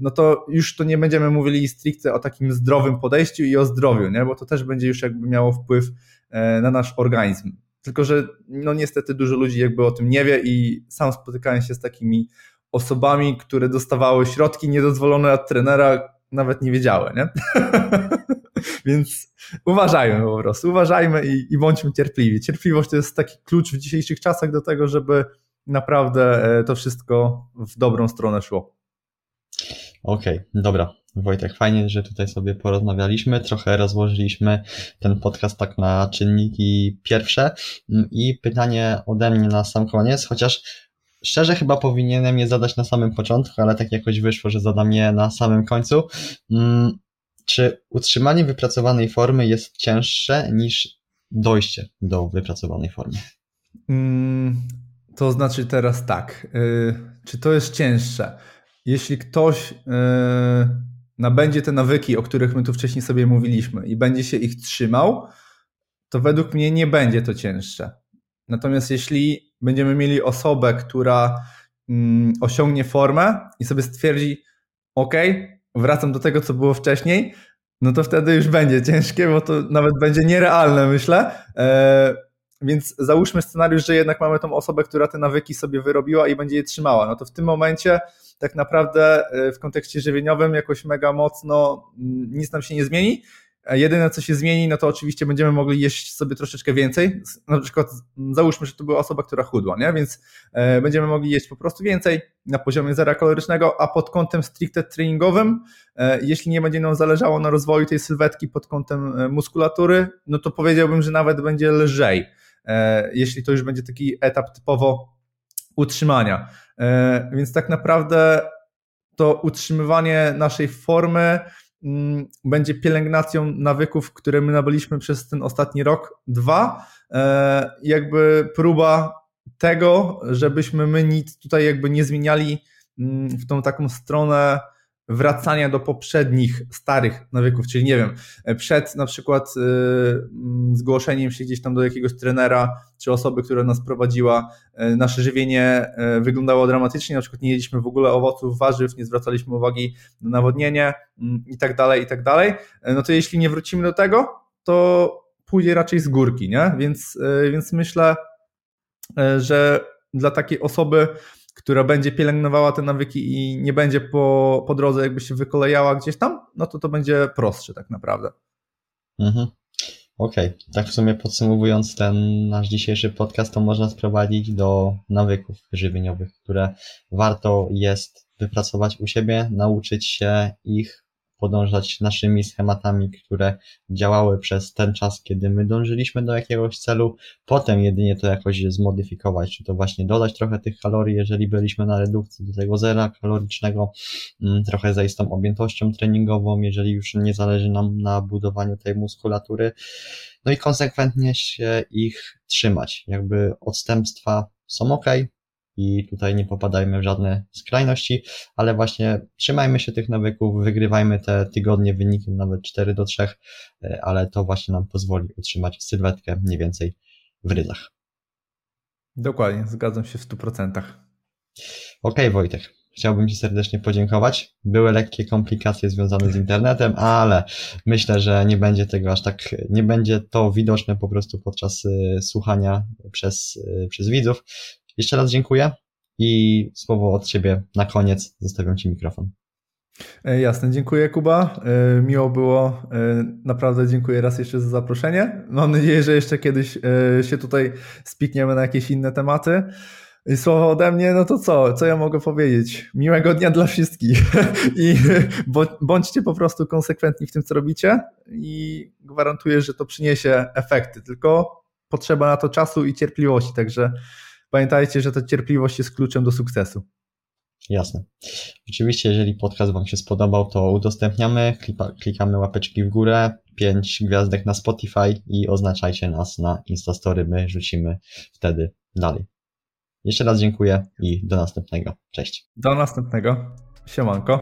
no to już to nie będziemy mówili stricte o takim zdrowym podejściu i o zdrowiu, nie? bo to też będzie już jakby miało wpływ e, na nasz organizm. Tylko, że no niestety dużo ludzi jakby o tym nie wie i sam spotykałem się z takimi osobami, które dostawały środki niedozwolone od trenera, nawet nie wiedziały, nie? *laughs* Więc uważajmy po prostu, uważajmy i, i bądźmy cierpliwi. Cierpliwość to jest taki klucz w dzisiejszych czasach do tego, żeby naprawdę e, to wszystko w dobrą stronę szło. Okej, okay, dobra. Wojtek, fajnie, że tutaj sobie porozmawialiśmy, trochę rozłożyliśmy ten podcast tak na czynniki pierwsze mm, i pytanie ode mnie na sam koniec, chociaż szczerze chyba powinienem je zadać na samym początku, ale tak jakoś wyszło, że zadam je na samym końcu. Mm, czy utrzymanie wypracowanej formy jest cięższe niż dojście do wypracowanej formy? Mm, to znaczy teraz tak. Y, czy to jest cięższe? Jeśli ktoś y, nabędzie te nawyki, o których my tu wcześniej sobie mówiliśmy i będzie się ich trzymał, to według mnie nie będzie to cięższe. Natomiast jeśli będziemy mieli osobę, która mm, osiągnie formę i sobie stwierdzi, OK, wracam do tego, co było wcześniej, no to wtedy już będzie ciężkie, bo to nawet będzie nierealne, myślę. E, więc załóżmy scenariusz, że jednak mamy tą osobę, która te nawyki sobie wyrobiła i będzie je trzymała. No to w tym momencie tak naprawdę e, w kontekście żywieniowym jakoś mega mocno mm, nic nam się nie zmieni. Jedyne, co się zmieni, no to oczywiście będziemy mogli jeść sobie troszeczkę więcej. Na przykład załóżmy, że to była osoba, która chudła, nie? więc e, będziemy mogli jeść po prostu więcej na poziomie zera kalorycznego, a pod kątem stricte treningowym, e, jeśli nie będzie nam zależało na rozwoju tej sylwetki pod kątem muskulatury, no to powiedziałbym, że nawet będzie lżej, jeśli to już będzie taki etap typowo utrzymania. E, więc tak naprawdę to utrzymywanie naszej formy mm, będzie pielęgnacją nawyków, które my nabyliśmy przez ten ostatni rok, dwa. E, jakby próba tego, żebyśmy my nic tutaj jakby nie zmieniali mm, w tą taką stronę wracania do poprzednich starych nawyków, czyli nie wiem, przed na przykład y, mm, zgłoszeniem się gdzieś tam do jakiegoś trenera czy osoby, która nas prowadziła, y, nasze żywienie y, wyglądało dramatycznie, na przykład nie jedliśmy w ogóle owoców, warzyw, nie zwracaliśmy uwagi na nawodnienie mm, i tak dalej, i tak dalej, no to jeśli nie wrócimy do tego, to pójdzie raczej z górki, nie? Więc, więc myślę, że dla takiej osoby która będzie pielęgnowała te nawyki i nie będzie po, po drodze jakby się wykolejała gdzieś tam, no to to będzie prostsze tak naprawdę. Mhm. Okej, okay. tak w sumie podsumowując ten nasz dzisiejszy podcast, to można sprowadzić do nawyków żywieniowych, które warto jest wypracować u siebie, nauczyć się ich podążać naszymi schematami, które działały przez ten czas, kiedy my dążyliśmy do jakiegoś celu, potem jedynie to jakoś zmodyfikować, czy to właśnie dodać trochę tych kalorii, jeżeli byliśmy na redukcji do tego zera kalorycznego, mm, trochę zejść tą objętością treningową, jeżeli już nie zależy nam na budowaniu tej muskulatury, no i konsekwentnie się ich trzymać. Jakby odstępstwa są ok, i tutaj nie popadajmy w żadne skrajności, ale właśnie trzymajmy się tych nawyków, wygrywajmy te tygodnie wynikiem nawet 4 do 3, e, ale to właśnie nam pozwoli utrzymać sylwetkę mniej więcej w ryzach. Dokładnie, zgadzam się w 100%. Okej, okay, Wojtek. Chciałbym Ci serdecznie podziękować. Były lekkie komplikacje związane z internetem, ale myślę, że nie będzie tego aż tak, nie będzie to widoczne po prostu podczas y, słuchania przez, y, przez widzów. Jeszcze raz dziękuję i słowo od Ciebie na koniec. Zostawiam Ci mikrofon. E, jasne, dziękuję Kuba. E, miło było. E, naprawdę dziękuję raz jeszcze za zaproszenie. Mam nadzieję, że jeszcze kiedyś się tutaj spikniemy na jakieś inne tematy. I słowo ode mnie, no to co? Co ja mogę powiedzieć? Miłego dnia dla wszystkich. *laughs* I bądźcie po prostu konsekwentni w tym, co robicie i gwarantuję, że to przyniesie efekty. Tylko potrzeba na to czasu i cierpliwości. Także pamiętajcie, że ta cierpliwość jest kluczem do sukcesu. Jasne. Oczywiście, jeżeli podcast Wam się spodobał, to udostępniamy, klikamy łapeczki w górę, 5 gwiazdek na Spotify i oznaczajcie nas na Instastory, my rzucimy wtedy dalej. Jeszcze raz dziękuję i do następnego. Cześć. Do następnego. Siemanko.